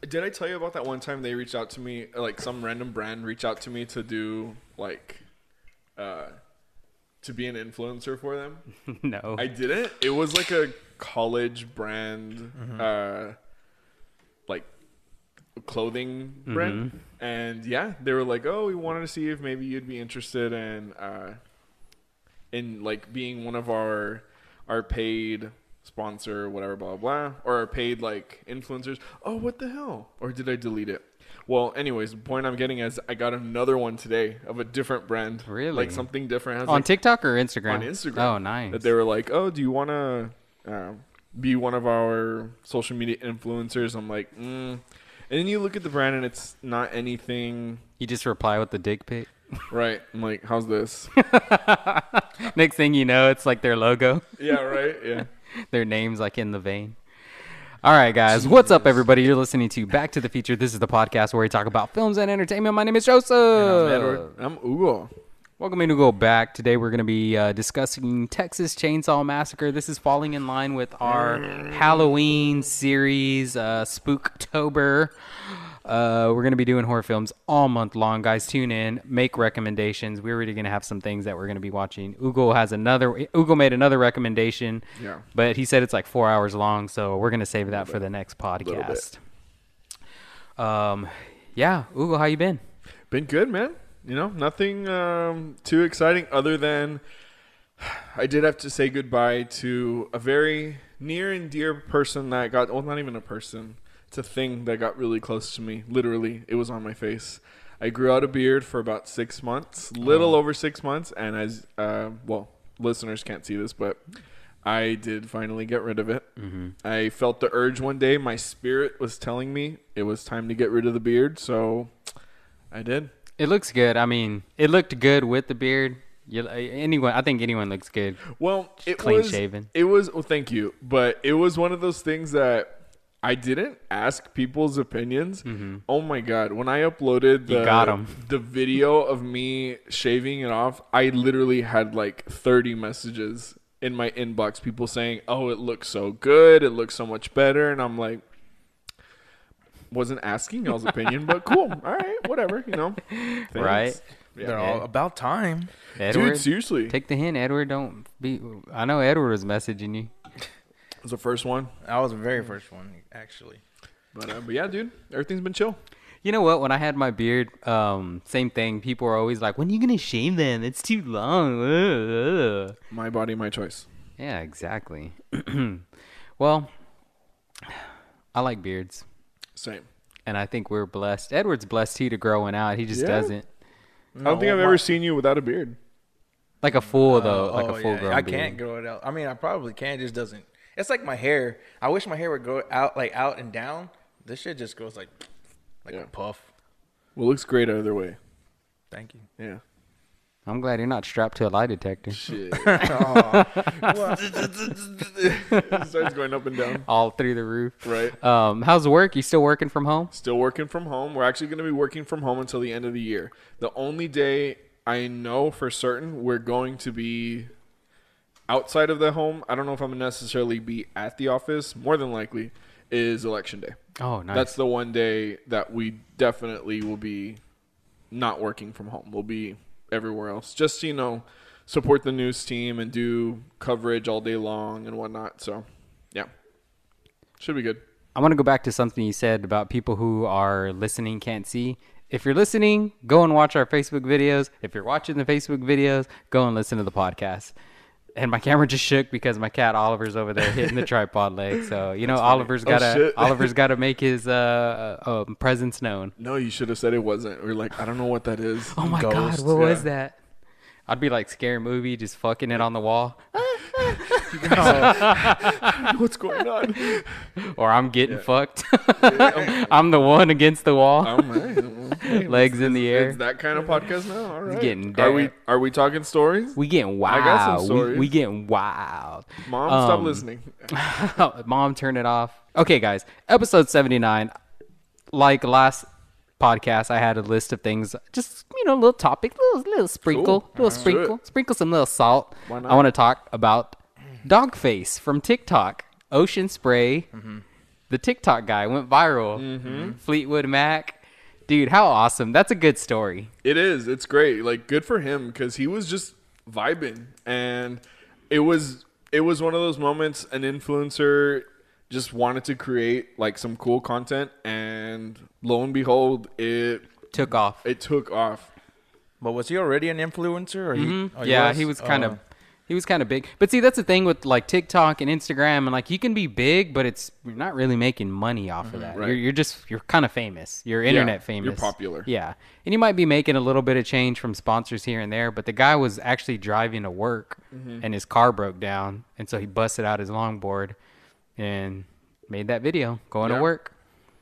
Did I tell you about that one time they reached out to me, like some random brand reached out to me to do like, uh, to be an influencer for them? no. I didn't. It was like a college brand, uh, like clothing brand, and yeah, they were like, "Oh, we wanted to see if maybe you'd be interested in, uh, in like being one of our our paid sponsor, whatever, blah blah, or paid like influencers." Oh, what the hell? Or did I delete it? Well, anyways, the point I'm getting is I got another one today of a different brand, Really? like something different. On like, TikTok or Instagram? on Instagram. Oh, nice. That they were like, "Oh, do you want to uh, be one of our social media influencers?" I'm like, mm. and then you look at the brand and it's not anything you just reply with the dick pic. right. I'm like, "How's this?" Next thing you know, it's like their logo, yeah, right. Yeah. their names like in the vein. All right, guys, what's up, everybody? You're listening to Back to the Future. This is the podcast where we talk about films and entertainment. My name is Joseph. I'm Edward. I'm Ugo. Welcome to Go Back. Today we're going to be uh, discussing Texas Chainsaw Massacre. This is falling in line with our Halloween series, uh, Spooktober. Uh, we're going to be doing horror films all month long, guys. Tune in, make recommendations. We're already going to have some things that we're going to be watching. Ugo has another. Ugo made another recommendation, Yeah. but he said it's like four hours long, so we're going to save that for the next podcast. Um, yeah, Ugo, how you been? Been good, man. You know, nothing um, too exciting other than I did have to say goodbye to a very near and dear person that got, well, not even a person. It's a thing that got really close to me. Literally, it was on my face. I grew out a beard for about six months, little over six months, and as uh, well, listeners can't see this, but I did finally get rid of it. I felt the urge one day. My spirit was telling me it was time to get rid of the beard, so I did. It looks good. I mean, it looked good with the beard. You, anyone, I think anyone looks good. Well, it clean was shaven. It was well, thank you, but it was one of those things that I didn't ask people's opinions. Oh my god, when I uploaded the Mm-hmm. You got 'em. the video of me shaving it off, I literally had like 30 messages in my inbox people saying, "Oh, it looks so good. It looks so much better." And I'm like wasn't asking y'all's opinion, but cool. All right, whatever, you know. Thanks. Right. Yeah. They're all about time. Edward, Dude, seriously. take the hint. Edward, don't be. I know Edward was messaging you. It was the first one. I was the very first one, actually. But, uh, but yeah, dude, everything's been chill. You know what? When I had my beard, um, same thing. People are always like, "When are you gonna shave them? It's too long." Ugh, ugh." My body, my choice. Yeah, exactly. well, I like beards, Same. and I think we're blessed. Edward's blessed too to grow one out. He just Yeah. doesn't. I don't think I've ever seen you without a beard. Like a full though, Oh, like oh, a full yeah. grown I beard. can't grow it out. I mean, I probably can. It just doesn't. It's like my hair. I wish my hair would grow out, like out and down. This shit just goes like, like Yeah. a puff. Well, it looks great either way. Thank you. Yeah. I'm glad you're not strapped to a lie detector. Shit. it Starts going up and down. All through the roof. Right. Um, how's work? You still working from home? Still working from home. We're actually going to be working from home until the end of the year. The only day I know for certain we're going to be outside of the home. I don't know if I'm gonna necessarily be at the office. More than likely, is election day. Oh, nice. That's the one day that we definitely will be not working from home. We'll be everywhere else. Just you know, support the news team and do coverage all day long and whatnot. So, yeah, should be good. I want to go back to something you said about people who are listening can't see. If you're listening, go and watch our Facebook videos. If you're watching the Facebook videos, go and listen to the podcast. And my camera just shook because my cat Oliver's over there hitting the tripod leg. So you know Oliver's Oh, gotta shit. Oliver's gotta make his uh, uh presence known. No, you should have said it wasn't. We're like, I don't know what that is. Oh my god, what was that? I'd be like scary movie, just fucking it on the wall, What's going on? or I'm getting fucked. I'm the one against the wall, right. Legs in the air. It's that kind of podcast now. All right. getting are we are we talking stories? We getting wild. I got some We, stories. we getting wild. Mom, stop Um, listening. Mom, turn it off. Okay, guys. Episode 79. Like last podcast, I had a list of things, just, you know, a little topic, little, little sprinkle, Cool. little Let's sprinkle, sprinkle some little salt. Why not? I want to talk about Dogface from TikTok, Ocean Spray. the TikTok guy went viral. Mm-hmm. Fleetwood Mac, dude, how awesome! That's a good story. It is. It's great. Like good for him because he was just vibing, and it was it was one of those moments. An influencer just wanted to create like some cool content, and lo and behold, it Took off. it took off. But was he already an influencer? Or he, Mhm. oh, yeah, he was kind Oh. of he was kind of big. But see, that's the thing with like TikTok and Instagram, and like you can be big, but it's you're not really making money off of that. Mm-hmm. Right. You're, you're just you're kind of famous. You're internet famous. you're popular. Yeah, and you might be making a little bit of change from sponsors here and there. But the guy was actually driving to work, Mm-hmm. and his car broke down, and so he busted out his longboard and made that video going Yeah. to work.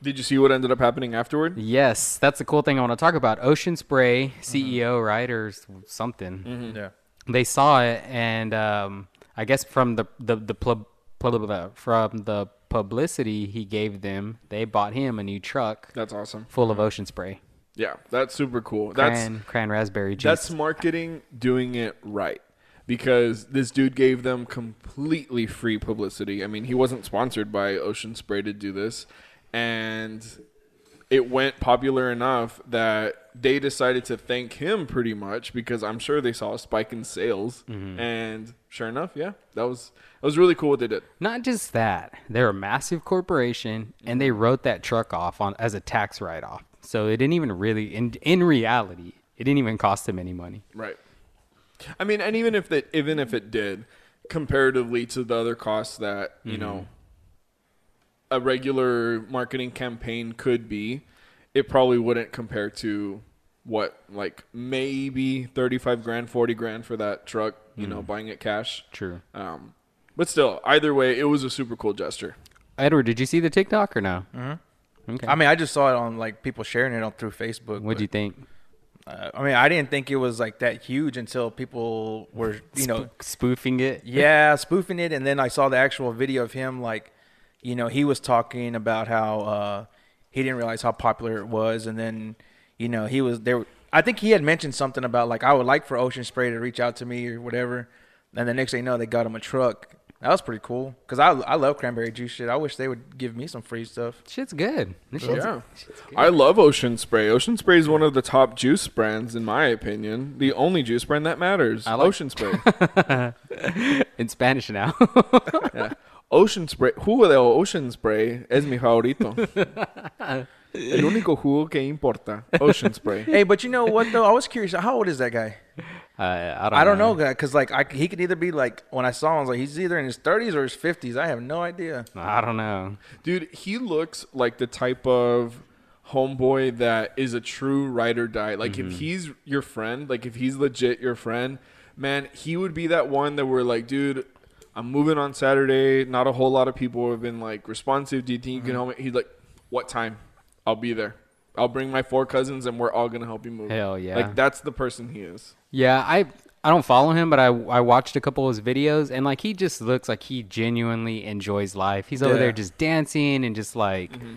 Did you see what ended up happening afterward? Yes, that's the cool thing I want to talk about. Ocean Spray Mm-hmm. CEO, right, or s- something Yeah. They saw it and um, I guess from the the the pub, pub, from the publicity he gave them, they bought him a new truck That's awesome. full of ocean spray, Yeah, that's super cool. That's cran, cran raspberry juice. That's marketing doing it right. Because this dude gave them completely free publicity. I mean, he wasn't sponsored by Ocean Spray to do this. And it went popular enough that they decided to thank him pretty much because I'm sure they saw a spike in sales. Mm-hmm. And sure enough, yeah, that was that was really cool what they did. Not just that, they're a massive corporation and they mm-hmm. wrote that truck off on as a tax write off. So it didn't even really in in reality, it didn't even cost them any money. Right. I mean, and even if that, even if it did, comparatively to the other costs that you mm-hmm. know a regular marketing campaign could be, it probably wouldn't compare to what like maybe thirty five grand, forty grand for that truck. You know, buying it cash. True. Um, but still, either way, it was a super cool gesture. Edward, did you see the TikTok or no? Mm-hmm. Okay. I mean, I just saw it on like people sharing it on through Facebook. What'd but, you think? Uh, I mean, I didn't think it was like that huge until people were, you know, spoofing it. yeah, spoofing it, and then I saw the actual video of him. Like, you know, he was talking about how uh, he didn't realize how popular it was, and then, you know, he was there. I think he had mentioned something about like I would like for Ocean Spray to reach out to me or whatever. And the next thing you know, they got him a truck. That was pretty cool because I I love cranberry juice shit. I wish they would give me some free stuff. Shit's good. This shit's, Yeah. shit's good. I love Ocean Spray. Ocean Spray is one of the top juice brands in my opinion. The only juice brand that matters. I like- Ocean Spray. in Spanish now. Yeah. Ocean Spray. Jugo de Ocean Spray es mi favorito. El único jugo que importa. Ocean Spray. Hey, but you know what though? I was curious. How old is that guy? uh, I don't. I don't know, guy, because like I, he could either be like when I saw him, I was like he's either in his 30s or his 50s. I have no idea. I don't know. Dude, he looks like the type of homeboy that is a true ride or die. Like if he's your friend, like if he's legit your friend, man, he would be that one that we're like, dude, I'm moving on Saturday. Not a whole lot of people have been like responsive. Do you think you can help me? He's like, what time? I'll be there. I'll bring my four cousins and we're all gonna help you move. Hell yeah. Like that's the person he is. Yeah, I I don't follow him, but I I watched a couple of his videos, and like he just looks like he genuinely enjoys life. He's over Yeah. there just dancing and just like. Mm-hmm.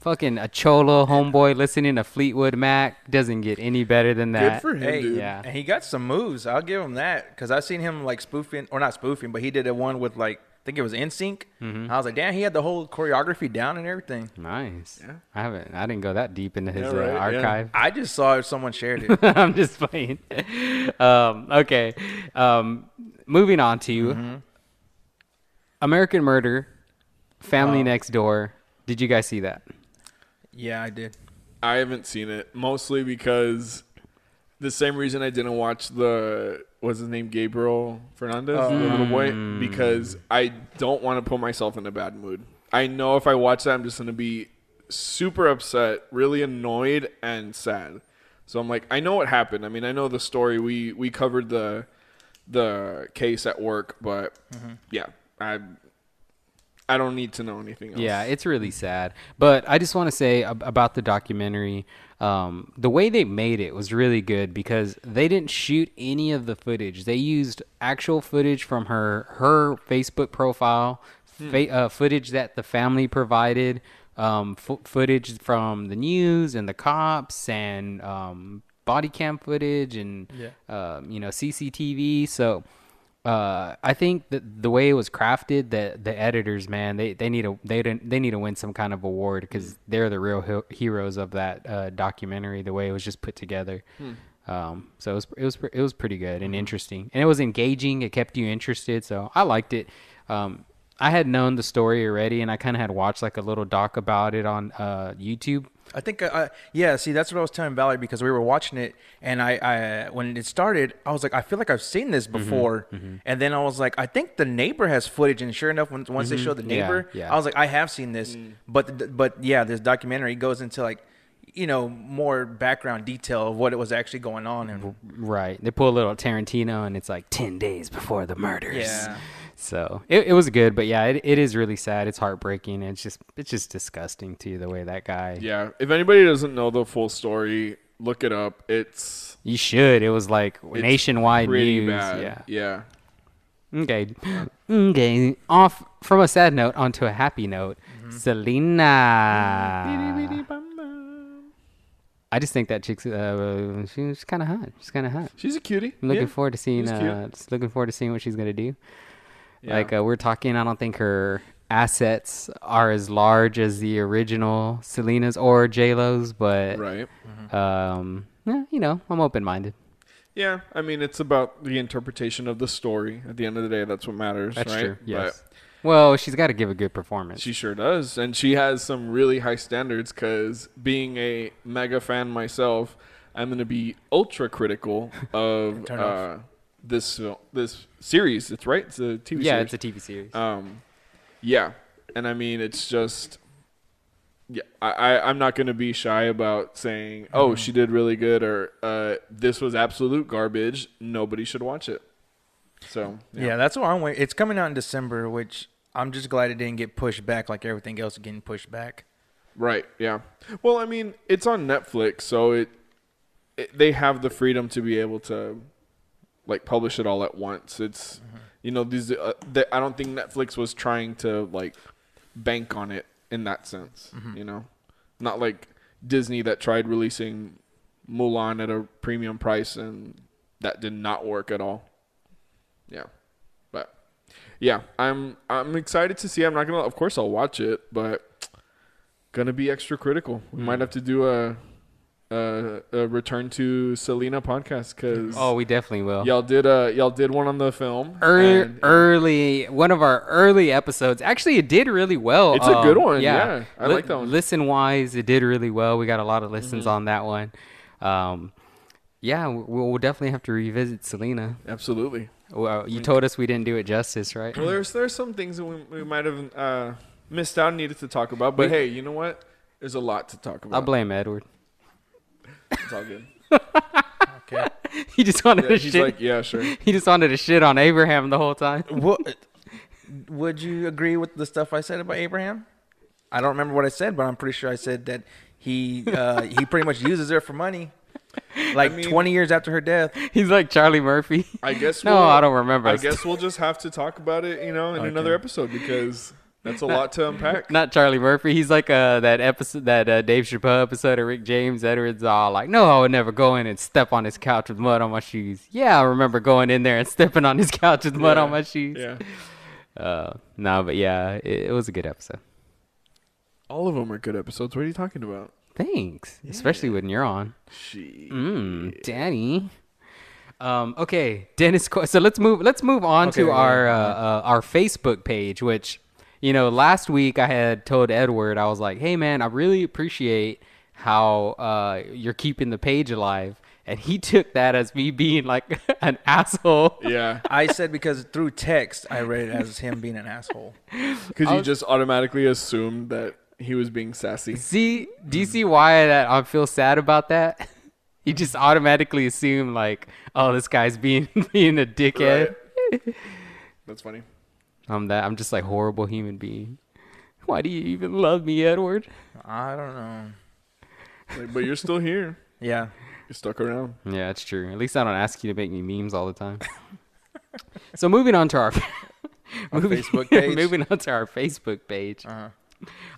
Fucking a cholo homeboy listening to Fleetwood Mac doesn't get any better than that. Good that. for him, Hey, dude. Yeah. and he got some moves. I'll give him that because I've seen him like spoofing or not spoofing, but he did a one with like I think it was NSYNC. Mm-hmm. I was like, damn, he had the whole choreography down and everything. Nice. Yeah. I haven't. I didn't go that deep into his Yeah, right, uh, yeah. archive. I just saw if someone shared it. I'm just playing. Um, okay. Um, moving on to Mm-hmm. American Murder, Family. Next Door. Did you guys see that? yeah, I did. I haven't seen it mostly because the same reason I didn't watch the what's his name Gabriel Fernandez, the oh. little boy, hmm. because I don't want to put myself in a bad mood. I know if I watch that, I'm just gonna be super upset, really annoyed, and sad. So I'm like, I know what happened. I mean, I know the story. We we covered the the case at work, but mm-hmm. yeah, I I don't need to know anything else. Yeah, it's really sad. But I just want to say ab- about the documentary. Um, the way they made it was really good because they didn't shoot any of the footage. They used actual footage from her her Facebook profile, fa- uh, footage that the family provided, um, fo- footage from the news and the cops, and um, body cam footage and Yeah. um, you know CCTV. So uh, I think that the way it was crafted, that the editors, man, they they need a they didn't they need to win some kind of award because they're the real he- heroes of that uh, documentary. The way it was just put together. Um, so it was it was it was pretty good and interesting, and it was engaging. It kept you interested, so I liked it. Um, I had known the story already, and I kind of had watched like a little doc about it on uh, YouTube. I think, uh, yeah. See, that's what I was telling Valerie because we were watching it, and I, I, when it started, I was like, I feel like I've seen this Mm-hmm, before, and then I was like, I think the neighbor has footage, and sure enough, when, once they showed the Mm-hmm. Yeah, neighbor, yeah. I was like, I have seen this, but, but yeah, this documentary goes into like, you know, more background detail of what it was actually going on, and Right. They pull a little Tarantino, and it's like ten days before the murders. Yeah. So it, it was good, but yeah, it, it is really sad. It's heartbreaking. It's just it's just disgusting too the way that guy. Yeah. If anybody doesn't know the full story, look it up. It's You should. It was like it's nationwide pretty news. bad. Yeah. Yeah. Okay. Okay. Off from a sad note onto a happy note. Selena. I just think that chick's uh, she's kind of hot. She's kind of hot. She's a cutie. I'm looking Yeah. forward to seeing. Uh, just looking forward to seeing what she's gonna do. Yeah. Like uh, we're talking, I don't think her assets are as large as the original Selena's or J Lo's, but right. um, yeah, you know, I'm open minded. Yeah, I mean it's about the interpretation of the story. At the end of the day, that's what matters, That's right? true. Yes. But Well, she's got to give a good performance. she sure does, and she has some really high standards. Because being a mega fan myself, I'm going to be ultra critical of uh, off. This fil- this series. It's right. It's a TV series. yeah, series. it's a TV series. Um, yeah, and I mean it's just, yeah, I, I I'm not gonna be shy about saying, oh, she did really good, or uh, this was absolute garbage. Nobody should watch it. So yeah. that's what I'm waiting. It's coming out in December, which I'm just glad it didn't get pushed back like everything else getting pushed back. right, yeah. Well, I mean it's on Netflix, so it, it they have the freedom to be able to like publish it all at once. It's mm-hmm. you know these uh, I don't think Netflix was trying to like bank on it in that sense. Mm-hmm. You know, not like Disney that tried releasing Mulan at a premium price and that did not work at all. Yeah, but yeah, I'm I'm excited to see. I'm not gonna, of course, I'll watch it, but gonna be extra critical. We might mm. have to do a a, a return to Selena podcast because oh, we definitely will. y'all did uh y'all did one on the film. Ear and early one of our early episodes. Actually, it did really well. It's a good one, yeah. I like that one. Mm-hmm. Listen wise, it did really well. We got a lot of listens on that one. Um, yeah, we'll, we'll definitely have to revisit Selena. absolutely. Well, you told us we didn't do it justice, right? Well, there's there's some things that we, we might have uh, missed out and needed to talk about, but We- hey, you know what? There's a lot to talk about. I'll blame Edward. It's all good. Okay. he just wanted Yeah, to he's shit. like, yeah, sure. he just wanted to shit on Abraham the whole time. what would you agree with the stuff I said about Abraham? I don't remember what I said, but I'm pretty sure I said that he uh, he pretty much uses her for money. Like mean- 20 years after her death. He's like Charlie Murphy. I guess. No, we'll- I don't remember. I guess we'll just have to talk about it, you know, in another episode because that's a lot to unpack. Not Charlie Murphy. He's like uh, that episode, that uh, Dave Chappelle episode of Rick James. Edwards all like, "No, I would never go in and step on his couch with mud on my shoes." Yeah, I remember going in there and stepping on his couch with mud Yeah, on my shoes. Yeah, Uh, no, but yeah, it, it was a good episode. all of them are good episodes. What are you talking about? Thanks, especially when you're on. She. Mm, Daddy. Um, okay, Dennis. So let's move. Let's move on Okay, to yeah, our yeah. uh, uh, our Facebook page, which you know, last week I had told Edward I was like, "Hey, man, I really appreciate how uh, you're keeping the page alive," and he took that as me being like an asshole. Yeah, I said because through text, I read it as him being an asshole. because you just automatically assumed that he was being sassy. See, do you see why that I feel sad about that? You just automatically assume like, "Oh, this guy's being being a dickhead." That's funny. I'm that. I'm just like horrible human being. Why do you even love me, Edward? I don't know. Like, but you're still here. Yeah. You're stuck around. Yeah, that's true. At least I don't ask you to make me memes all the time. so moving on to our, Our moving, Facebook page? moving on to our Facebook page. Uh-huh.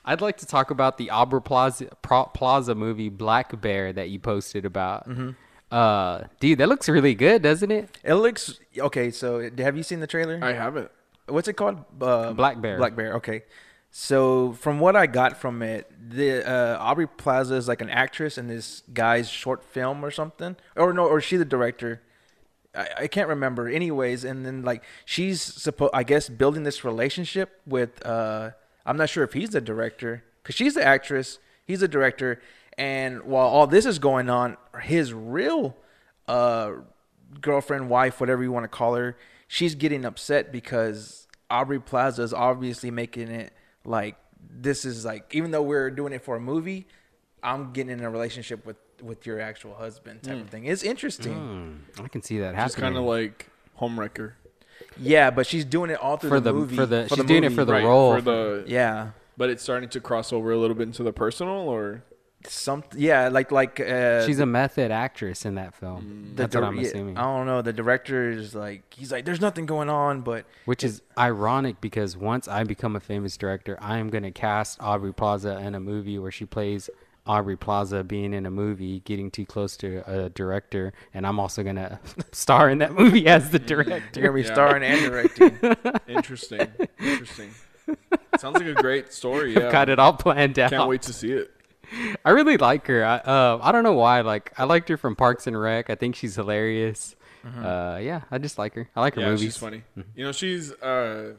I'd like to talk about the Aubrey Plaza Plaza movie Black Bear that you posted about. Mm-hmm. Uh, dude, that looks really good, doesn't it? It looks okay. So, have you seen the trailer? I haven't. What's it called? Uh, Black Bear. Black Bear. Okay. So, from what I got from it, the uh, Aubrey Plaza is like an actress in this guy's short film or something, or no, or is she the director? I, I can't remember. Anyways, and then like she's supposed, I guess, building this relationship with. Uh, I'm not sure if he's the director because she's the actress, he's the director, and while all this is going on, his real uh, girlfriend, wife, whatever you want to call her, she's getting upset because Aubrey Plaza is obviously making it like this is like even though we're doing it for a movie, I'm getting in a relationship with with your actual husband type of thing. It's interesting. Hmm, I can see that It's happening. kind of like Homewrecker. Yeah, but she's doing it all through for the, the movie. for the she's doing it for the right, role. For the yeah. but it's starting to cross over a little bit into the personal, or Some yeah, like like uh, She's a method actress in that film. the That's what I'm assuming. I don't know. The director is like he's like, there's nothing going on, but Which is ironic because once I become a famous director, I am going to cast Aubrey Plaza in a movie where she plays Aubrey Plaza being in a movie, getting too close to a director, and I'm also going to star in that movie as the you're director. gonna be Yeah. starring and directing. interesting, interesting. Sounds like a great story. Yeah, Got it all planned out. Can't wait to see it. I really like her. I, uh, I don't know why. Like I liked her from Parks and Rec. I think she's hilarious. Uh, yeah, I just like her. I like her Mm-hmm. Yeah, movies. she's funny. You know, she's uh,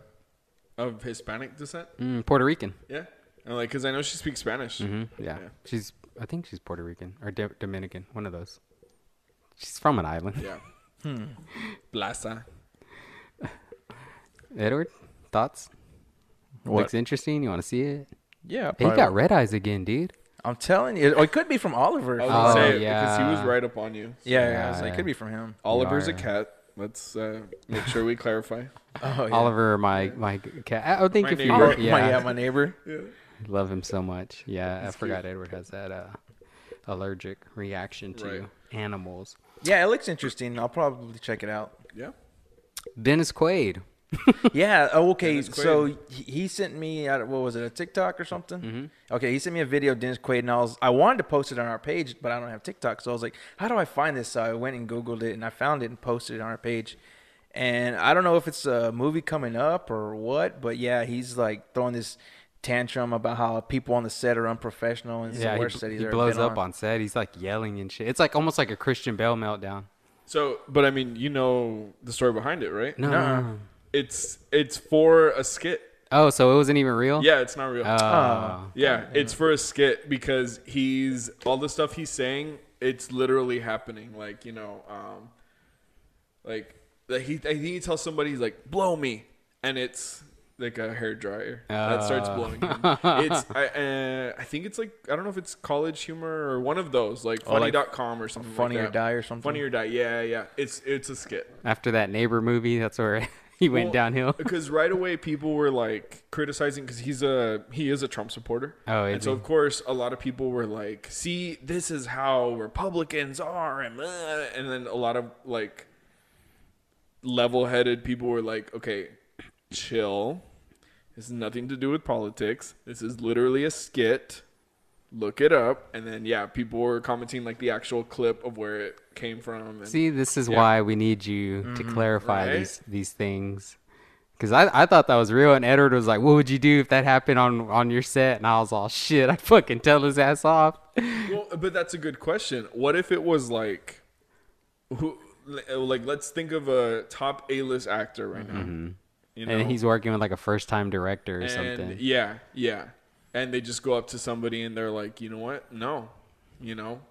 of Hispanic descent. Mm, Puerto Rican. Yeah, and like, cause I know she speaks Spanish. hmm Yeah. Yeah. she's. I think she's Puerto Rican or D- Dominican. One of those. She's from an island. Yeah. Plaza. Edward, thoughts? What? Looks interesting. You want to see it? yeah, He probably got red eyes again, dude. I'm telling you, or it could be from Oliver. I was Oh, gonna say it yeah. because he was right up on you. yeah, yeah, Yeah, I was like, yeah. it could be from him. Oliver's a are. cat. Let's uh, make sure we clarify. Oh, yeah. Oliver, my my cat. I think My if you neighbor. were, Oh, yeah, my, yeah, my neighbor. love him so much. Yeah, I He's forgot Edward has that uh, allergic reaction to Right. animals. Yeah, it looks interesting. I'll probably check it out. Yeah. Dennis Quaid. Yeah. Oh, okay. Dennis So he he sent me uh, what was it a TikTok or something? Mm-hmm. Okay, he sent me a video of Dennis Quaid, and I was I wanted to post it on our page, but I don't have TikTok, so I was like, how do I find this? So I went and Googled it, and I found it and posted it on our page. And I don't know if it's a movie coming up or what, but yeah, he's like throwing this tantrum about how people on the set are unprofessional and it's Yeah, the he, that he's he blows up on. set. He's like yelling and shit. It's like almost like a Christian Bale meltdown. So, but I mean, you know the story behind it, right? No, Nuh-uh. no, no. It's it's for a skit. Oh, so it wasn't even real? Yeah, it's not real. Oh. yeah, it's for a skit because he's all the stuff he's saying. It's literally happening. Like you know, um, like like he I think he tells somebody he's like blow me, and it's like a hair dryer that starts Oh. blowing him. It's I uh, I think it's like I don't know if it's college humor or one of those like Oh, like funny.com or something. Funny like or that. Die or something? Funny or die. Yeah, yeah. It's it's a skit. After that neighbor movie, that's where he went Well, downhill. because right away people were like criticizing because he's a he is a Trump supporter. Oh, and so he? of course a lot of people were like, "See, this is how Republicans are," and uh, and then a lot of like level-headed people were like, "Okay, chill. This has nothing to do with politics. This is literally a skit. Look it up." And then yeah, people were commenting like the actual clip of where it came from. And, See, this is Yeah. why we need you to mm-hmm. clarify Right? these these things. Because I, I thought that was real, and Edward was like, "What would you do if that happened on on your set?" And I was all, "Shit, I'd fucking tell his ass off." Well, but that's a good question. What if it was like, who, like, let's think of a top A-list actor right now. Mm-hmm. You know, and he's working with like a first time director or and something. yeah, yeah, and they just go up to somebody and they're like, you know what? No, you know,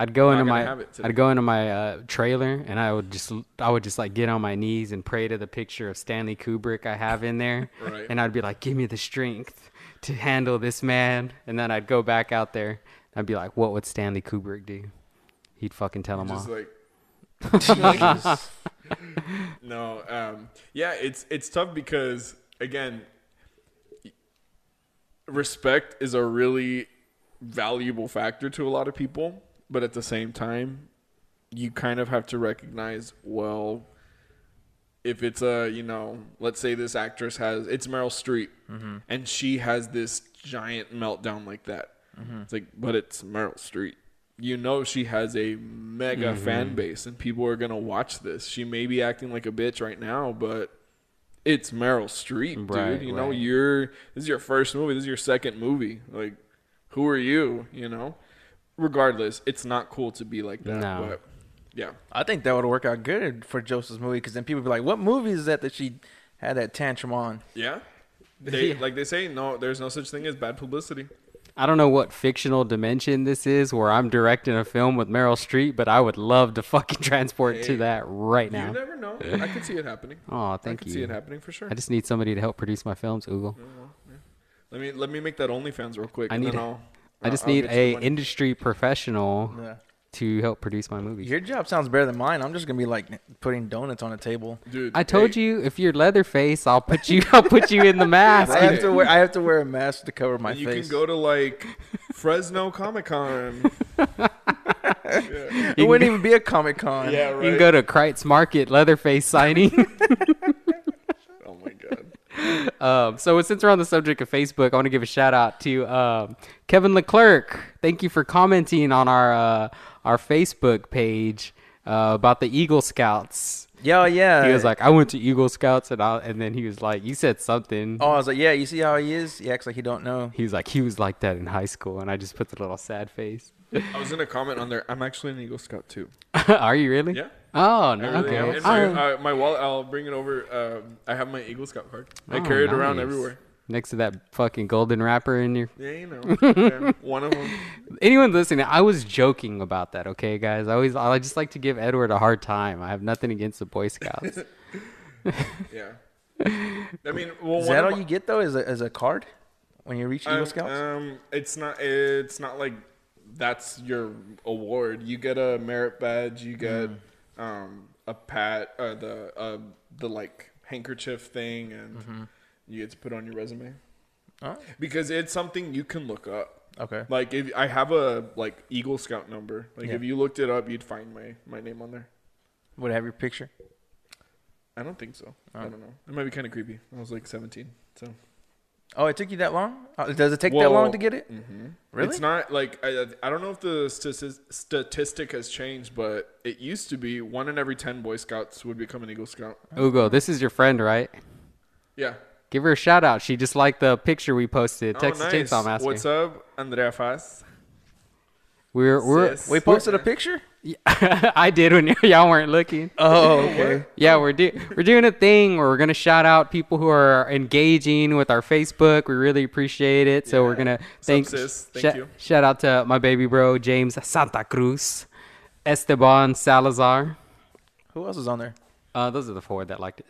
I'd go into my have it today. I'd go into my uh, trailer and I would just I would just like get on my knees and pray to the picture of Stanley Kubrick I have in there, Right. and I'd be like, "Give me the strength to handle this man." And then I'd go back out there. I'd be like, "What would Stanley Kubrick do?" He'd fucking tell him just off. like. No, um, yeah, it's it's tough because again, respect is a really valuable factor to a lot of people, but at the same time, you kind of have to recognize well, if it's a you know, let's say this actress has it's Meryl Streep, and she has this giant meltdown like that. It's like, but it's Meryl Streep. you know she has a mega Mm-hmm. fan base and people are gonna watch this. She may be acting like a bitch right now, but it's Meryl Streep, Right, dude. You know, right. you're this is your first movie. This is your second movie. Like, who are you? You know. Regardless, it's not cool to be like that. No. But yeah, I think that would work out good for Joseph's movie because then people would be like, "What movie is that that she had that tantrum on?" yeah. They Yeah. like they say no. There's no such thing as bad publicity. I don't know what fictional dimension this is where I'm directing a film with Meryl Streep, but I would love to fucking transport Hey, to that right now. You never know. I can see it happening. Oh, thank I thank can see it happening for sure. I just need somebody to help produce my films, Oogle. Mm-hmm. Let me let me make that OnlyFans real quick. I and need then a- I'll, I just I'll need get you a money. industry professional Yeah. to help produce my movies. Your job sounds better than mine. I'm just gonna be like putting donuts on a table. dude. I told hey, you if you're Leatherface, I'll put you. I'll put you in the mask. I have to wear. I have to wear a mask to cover my and you face. can go to like Fresno Comic Con. it wouldn't even be a Comic Con. yeah, right. You can go to Kreitz Market Leatherface signing. my god. um, so since we're on the subject of Facebook, I want to give a shout out to um, Kevin Leclerc. Thank you for commenting on our uh, our Facebook page uh, about the Eagle Scouts. Yeah, yeah. He was like, "I went to Eagle Scouts," and I, and then he was like, "You said something." "Oh, I was like, yeah. You see how he is? He acts like he don't know." He was like, "He was like that in high school," and I just put the little sad face. I was gonna comment on there. I'm actually an Eagle Scout too. Are you really? Yeah. Oh no. really am. okay. In my, uh, my wallet, I'll bring it over. Um, I have my Eagle Scout card. I Oh, carry it around nice. everywhere. Next to that fucking golden wrapper in your Yeah, you know. Yeah, one of them. anyone listening, I was joking about that, okay, guys. I always, I just like to give Edward a hard time. I have nothing against the Boy Scouts. Yeah. I mean, well, Is one that of all my- you get though? Is a, is a card when you reach Eagle Um, Scouts? Um, it's not. It's not like that's your award. You get a merit badge. You get Mm. Um a pat, uh, the uh, the like handkerchief thing, and Mm-hmm. you get to put on your resume oh, because it's something you can look up. okay. Like if I have a like Eagle Scout number, like Yeah. if you looked it up, you'd find my my name on there. Would it have your picture? I don't think so. I Oh. don't know. It might be kind of creepy. I was like 17, so. Oh, it took you that long? Uh, Does it take that long to get it? hmm Really? It's not like I, I don't know if the statis- statistic has changed, but it used to be one in every ten Boy Scouts would become an Eagle Scout. Ugo, this is your friend, right? Yeah. Give her a shout out. She just liked the picture we posted, Oh, Texas nice. Chainsaw Massacre. What's up, Andrea Faz? We're we're Sis. We posted a picture. I did when y'all weren't looking. Oh, okay. Yeah, we're do we're doing a thing where we're gonna shout out people who are engaging with our Facebook. We really appreciate it. So we're gonna thank sis? Thank shout- you. shout out to my baby bro James Santa Cruz, Esteban Salazar. Who else is on there? Uh, those are the four that liked it.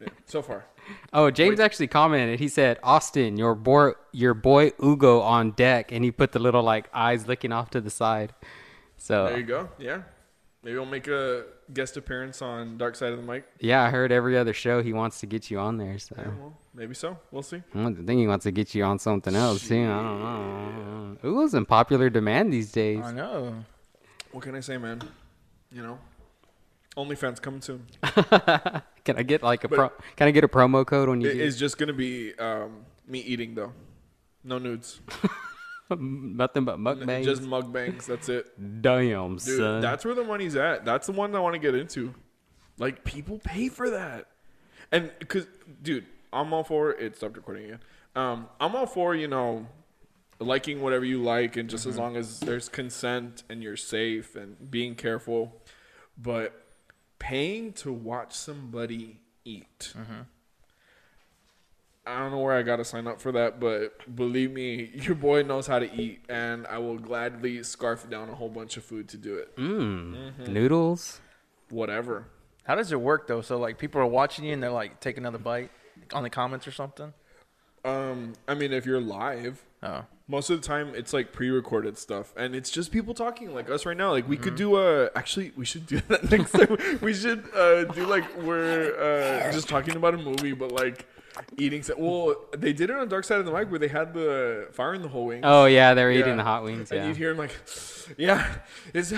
Yeah, so far. Oh, James actually commented. He said, "Austin, your boy, your boy Ugo on deck," and he put the little like eyes looking off to the side. So There you go. Yeah. Maybe I'll make a guest appearance on Dark Side of the Mic. yeah, I heard every other show he wants to get you on there. So Yeah, well, maybe so. We'll see. I don't think he wants to get you on something else too. I don't know. Ugo's in popular demand these days. I know. What can I say, man? You know, OnlyFans coming soon. Can I get like a But- pro? Can I get a promo code when you It is just gonna be um, me eating though. No nudes. Nothing but mukbangs. Just mukbangs. That's it. Damn, Dude, son. that's where the money's at. That's the one I want to get into. Like people pay for that, and because dude, I'm all for it. Stopped recording again. Um, I'm all for you know, liking whatever you like, and just as long as there's consent and you're safe and being careful, but paying to watch somebody eat. I don't know where I got to sign up for that, but believe me, your boy knows how to eat, and I will gladly scarf down a whole bunch of food to do it. mm, Mm-hmm. noodles. Whatever. How does it work though? So like people are watching you and they're like, take another bite on the comments or something. Um, I mean, if you're live, Oh, most of the time it's like pre-recorded stuff, and it's just people talking like us right now. Like we could do a. Actually, we should do that next time. we should uh, do like we're uh, just talking about a movie, but like eating. Well, they did it on Dark Side of the Mic where they had the fire in the whole wing. Oh yeah, they're Yeah. eating the hot wings. and Yeah. you'd hear him like, yeah, it's.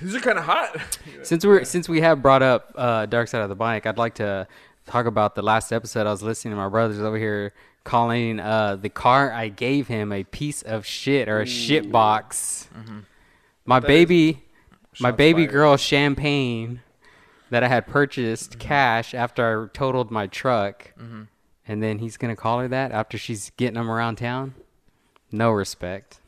These are kind of hot. Since we're since we have brought up uh, Dark Side of the Mic, I'd like to talk about the last episode. I was listening to my brothers over here calling uh, the car I gave him a piece of shit or a shit box. My That is baby, my baby girl champagne that I had purchased cash after I totaled my truck, and then he's gonna call her that after she's getting him around town. No respect.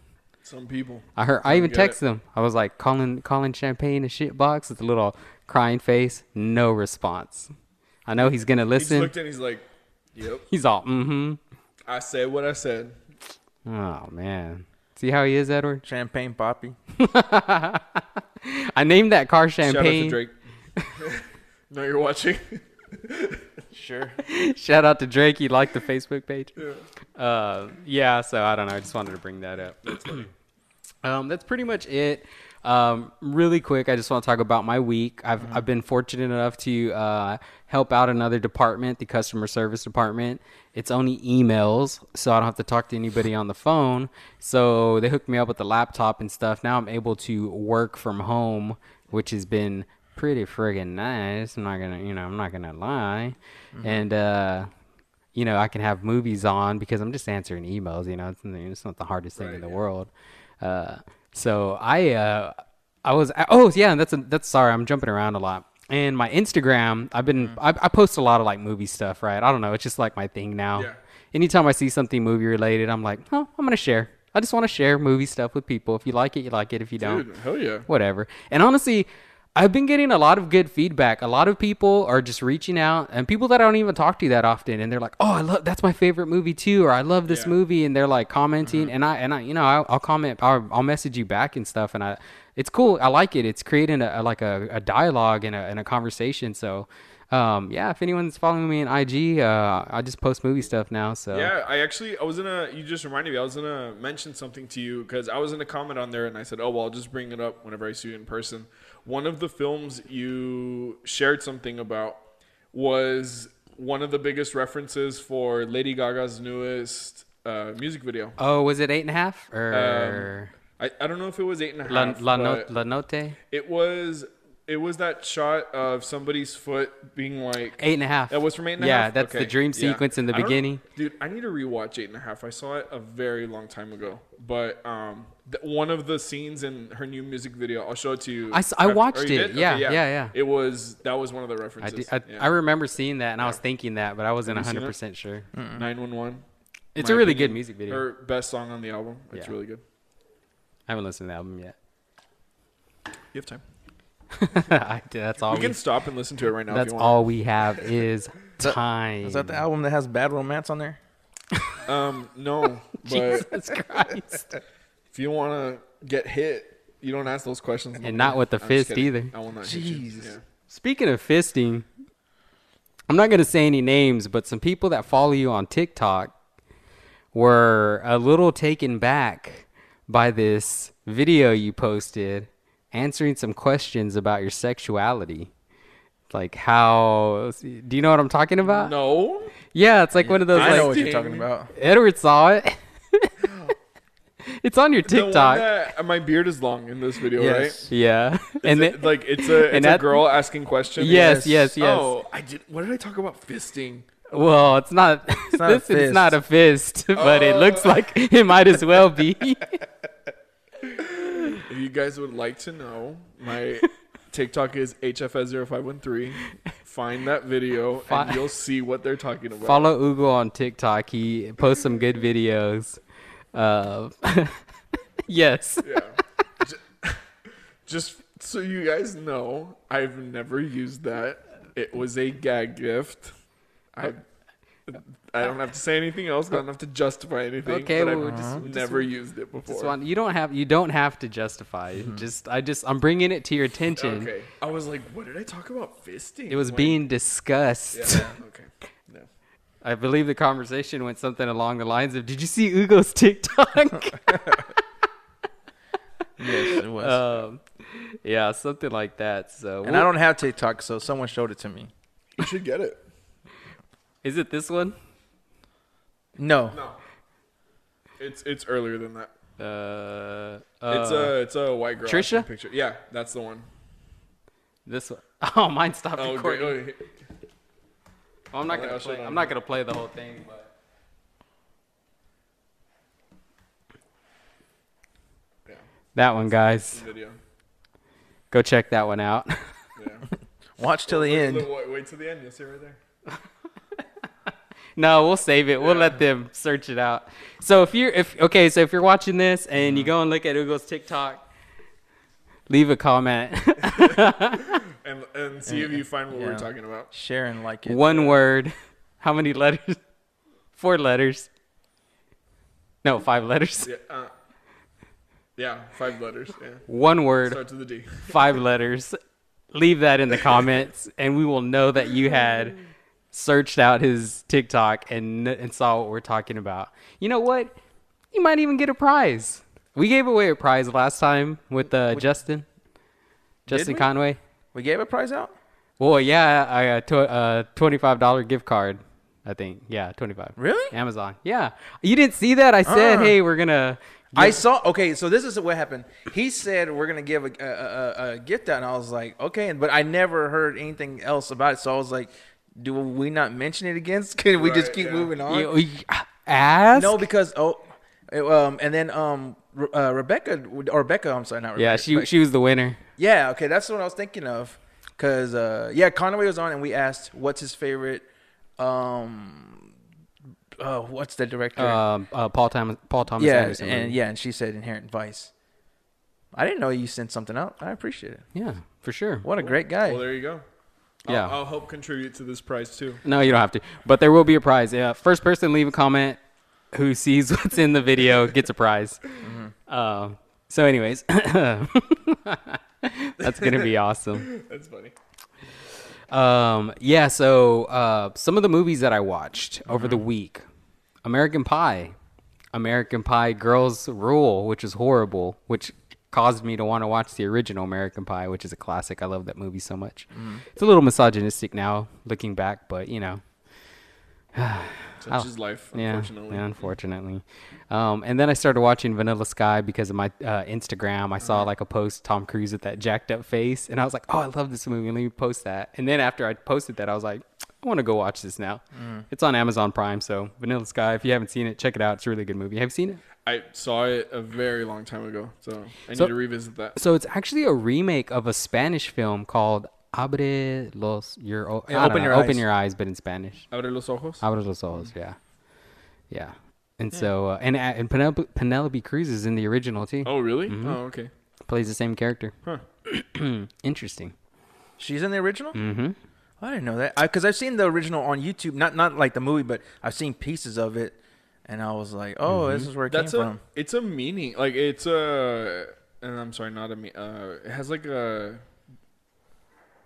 Some people. I heard. I even texted him. I was like, calling calling champagne a shit box with a little crying face. No response. I know he's gonna He listen. looked and he's like, "Yep, He's all, mm-hmm. I said what I said." Oh man. See how he is, Edward? Champagne Papi. I named that car Shout out to champagne. Drake. no, you're watching. Sure. Shout out to Drake. He liked the Facebook page. Uh, yeah. So I don't know. I just wanted to bring that up. um, that's pretty much it. Um, really quick, I just want to talk about my week. I've I've been fortunate enough to uh, help out another department, the customer service department. It's only emails, so I don't have to talk to anybody on the phone. So they hooked me up with the laptop and stuff. Now I'm able to work from home, which has been pretty friggin' nice. I'm not gonna, you know, I'm not gonna lie. And uh, you know, I can have movies on because I'm just answering emails. You know, it's, it's not the hardest thing in the yeah. world. Uh, so I, uh, I was, oh yeah, that's a, that's sorry, I'm jumping around a lot. And my Instagram, I've been, I, I post a lot of like movie stuff, right? I don't know, it's just like my thing now. Yeah. Anytime I see something movie related, I'm like, oh, I'm gonna share. I just want to share movie stuff with people. If you like it, you like it. If you don't, Dude, hell yeah. whatever. And honestly, I've been getting a lot of good feedback. A lot of people are just reaching out, and people that I don't even talk to that often, and they're like, "Oh, I love that's my favorite movie too," or "I love this Yeah. movie," and they're like commenting, and I and I, you know, I'll, I'll comment, I'll, I'll message you back and stuff, and I, it's cool. I like it. It's creating a, a- like a, a dialogue and a, and a conversation. So. Um, yeah, if anyone's following me on IG, uh, I just post movie stuff now. So Yeah, I actually I was gonna. You just reminded me. I was gonna mention something to you because I was gonna comment on there, and I said, "Oh well, I'll just bring it up whenever I see you in person." One of the films you shared something about was one of the biggest references for Lady Gaga's newest uh, music video. Oh, was it eight and a half or I, I don't know if it was eight and a half. La. La, no, La Note? it was it was that shot of somebody's foot being like Eight and a half. That was from eight and a half. Yeah, that's the Okay, dream yeah. sequence in the I beginning. Dude, I need to rewatch eight and a half. I saw it a very long time ago, but um, th- one of the scenes in her new music video, I'll show it to you. I s- I after- watched oh, it. Yeah, Okay, yeah, yeah. It was that was one of the I, references. did, I, I remember seeing that and I was thinking that, but I wasn't Have you seen hundred it? percent sure. Nine one one. It's a really good music video. Her best song on the album. It's Yeah. really good. I haven't listened to the album yet. You have time. I, that's all. We We, can stop and listen to it right now. that's if you want. all we have is time. Is that the album that has bad romance on there? Um, no, but Jesus Christ! if you want to get hit, you don't ask those questions. And not with the I'm fist either. I will not you. Yeah. Speaking of fisting, I'm not gonna say any names, but some people that follow you on TikTok were a little taken back by this video you posted answering some questions about your sexuality. Like how do you know what I'm talking about? No. Yeah, it's like one of those I like know what you're talking about. Edward saw it. it's on your TikTok. that- my beard is long in this video, Yes. yeah. right? And Is then, it, like it's a and it's a that- girl asking questions. yes, yes, yes. Oh, I did. What did I talk about fisting? Well, it's not. It's not a this, It's not a fist, but it Oh. looks like it might as well be. If you guys would like to know, my TikTok is hfs0513. Find that video and you'll see what they're talking about. Follow Ugo on TikTok. He posts some good videos. Uh, yes. Yeah. Just so you guys know, I've never used that. It was a gag gift. I I don't have to say anything else. I don't have to justify anything. Okay, but well, I've just- just never used it before. Want- you don't have you don't have to justify. it. Just I just I'm bringing it to your attention. Okay. I was like, what did I talk about fisting? It was Like- being discussed. Yeah. Okay. No. I believe the conversation went something along the lines of, "Did you see Ugo's TikTok?" Yes, it was. um, yeah, something like that. So, and I don't have TikTok, so someone showed it to me. You should get it. Is it this one? No. No. It's it's earlier than that. Uh, uh, it's a it's a white girl. Trisha picture. Yeah, that's the one. This one. Oh, mine stopped oh. Great, oh, yeah. well, I'm not oh, gonna play. I'm not gonna play the whole thing, but. Yeah. That one, guys. Go check that one out. yeah. Watch till the wait, end. Wait, wait till the end. You'll see right there. no, we'll save it. We'll let them search it out. So if you're if okay, so if you're watching this and you go and look at Ugo's TikTok, leave a comment. And and see if you find what Yeah. we're talking about. Share and like it. one word. How many letters? Four letters. No, five letters. Yeah. Uh, yeah. Five letters. Yeah. One word, Starts with a D. five letters. Leave that in the comments, and we will know that you had searched out his TikTok and and saw what we're talking about. You know what? You might even get a prize. We gave away a prize last time with uh, Justin, Justin we? Conway. We gave a prize out. Well, yeah, I uh, tw- uh, twenty-five dollar gift card. I think, yeah, twenty-five. Really? Amazon. Yeah, you didn't see that? I said, Uh. hey, we're gonna. I saw. Okay, so this is what happened. He said we're gonna give a, a, a, a gift out, and I was like, okay, but I never heard anything else about it. So I was like, do we not mention it again? Can we just keep yeah. moving on? You- you- ask. no, because oh, um, and then um, Re- uh, Rebecca or Rebecca, I'm sorry, not Rebecca. yeah, she but- she was the winner. yeah, okay, that's what I was thinking of. Cause uh, yeah, Conway was on, and we asked what's his favorite. Um, oh, what's the director? Um, uh, Paul Thomas. Paul Thomas yeah, Anderson. and movie. yeah, and she said Inherent Vice. I didn't know you sent something out. I appreciate it. yeah, for sure. What a great guy. Well, there you go. I'll, Yeah. I'll help contribute to this prize too. No, you don't have to. But there will be a prize. Yeah, first person leave a comment who sees what's in the video gets a prize. Uh, so, anyways, that's gonna be awesome. That's funny. Um, yeah. So, uh, some of the movies that I watched over the week: American Pie, American Pie Girls Rule, which is horrible, which caused me to want to watch the original American Pie, which is a classic. I love that movie so much. It's a little misogynistic now, looking back, but you know. Such is life, Yeah, unfortunately. yeah, unfortunately. Um, and then I started watching Vanilla Sky because of my uh, Instagram. I saw like a post Tom Cruise with that jacked up face, and I was like, "Oh, I love this movie. Let me post that." And then after I posted that, I was like, "I want to go watch this now." It's on Amazon Prime, so Vanilla Sky. If you haven't seen it, check it out. It's a really good movie. Have you seen it? I saw it a very long time ago, so I So- need to revisit that. So it's actually a remake of a Spanish film called Abre los your o- Yeah, Open know, Your open Eyes. your eyes, but in Spanish. Abre los ojos. Abre los ojos, yeah, yeah. And so uh, and and Penelope, Penelope Cruz is in the original too. Oh, really? Mm-hmm. Oh, okay. Plays the same character. Huh. Interesting. She's in the original. Mm-hmm. I didn't know that. Because I've seen the original on YouTube, not not like the movie, but I've seen pieces of it, and I was like, oh, this is where it That's came a. from. It's a meaning. Like it's a. And I'm sorry, not a me. Uh, it has like a.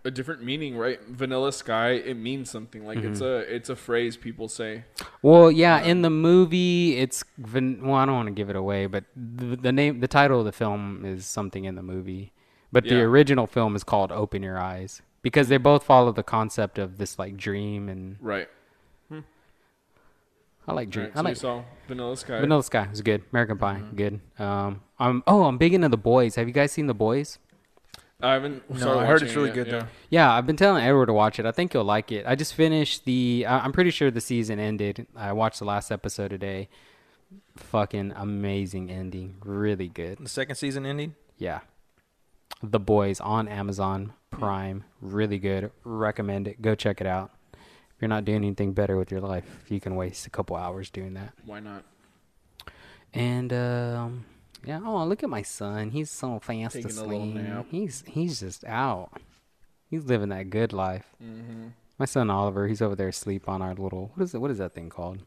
A different meaning, right? Vanilla Sky. It means something. Like it's a. It's a phrase people say. Well, yeah, in the movie, it's van- well, I don't want to give it away, but the, the name, the title of the film is something in the movie, but the original film is called Open Your Eyes because they both follow the concept of this like dream, and Right. I like dream. Right. I So you like saw Vanilla Sky. Vanilla Sky was good. American Pie, Mm-hmm. good. Um, I'm oh, I'm big into the boys. Have you guys seen the boys? I haven't. No, started I heard it's really it good yet, though. Yeah, I've been telling Edward to watch it. I think you'll like it. I just finished the. I- I'm pretty sure the season ended. I watched the last episode today. Fucking amazing ending. Really good. The second season ending. Yeah. The Boys on Amazon Prime. Really good. Recommend it. Go check it out. If you're not doing anything better with your life, you can waste a couple hours doing that. Why not? And um yeah, oh look at my son. He's so fast Taking asleep. He's he's just out. He's living that good life. Mm-hmm. My son Oliver, he's over there asleep on our little what is it what is that thing called?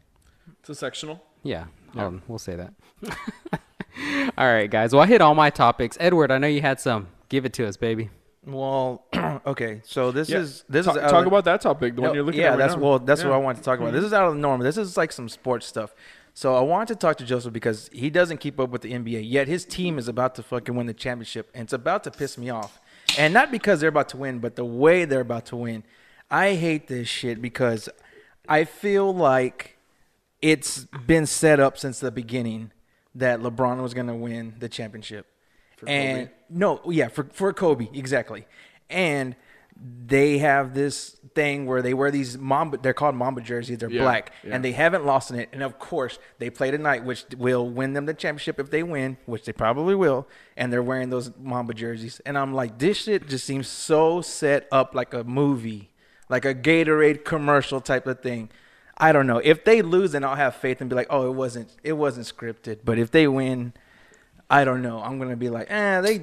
It's a sectional. Yeah, Yeah. um, we'll say that. all right, guys. Well, I hit all my topics. Edward, I know you had some. Give it to us, baby. Well, okay. So this Yeah. is this talk is talk of- about that topic. The one you're looking yeah, at right that's now. well, that's Yeah. what I wanted to talk about. This is out of the norm. This is like some sports stuff. So I wanted to talk to Joseph because he doesn't keep up with the NBA. Yet his team is about to fucking win the championship, and it's about to piss me off. And not because they're about to win, but the way they're about to win. I hate this shit because I feel like it's been set up since the beginning that LeBron was going to win the championship. For and Kobe? no, yeah, for for Kobe exactly. And they have this thing where they wear these Mamba. They're called Mamba jerseys. They're Yeah, black, yeah. and they haven't lost in it. And of course, they play tonight, which will win them the championship if they win, which they probably will. And they're wearing those Mamba jerseys, and I'm like, this shit just seems so set up like a movie, like a Gatorade commercial type of thing. I don't know. If they lose, then I'll have faith and be like, oh, it wasn't, it wasn't scripted. But if they win, I don't know. I'm gonna be like, eh, they,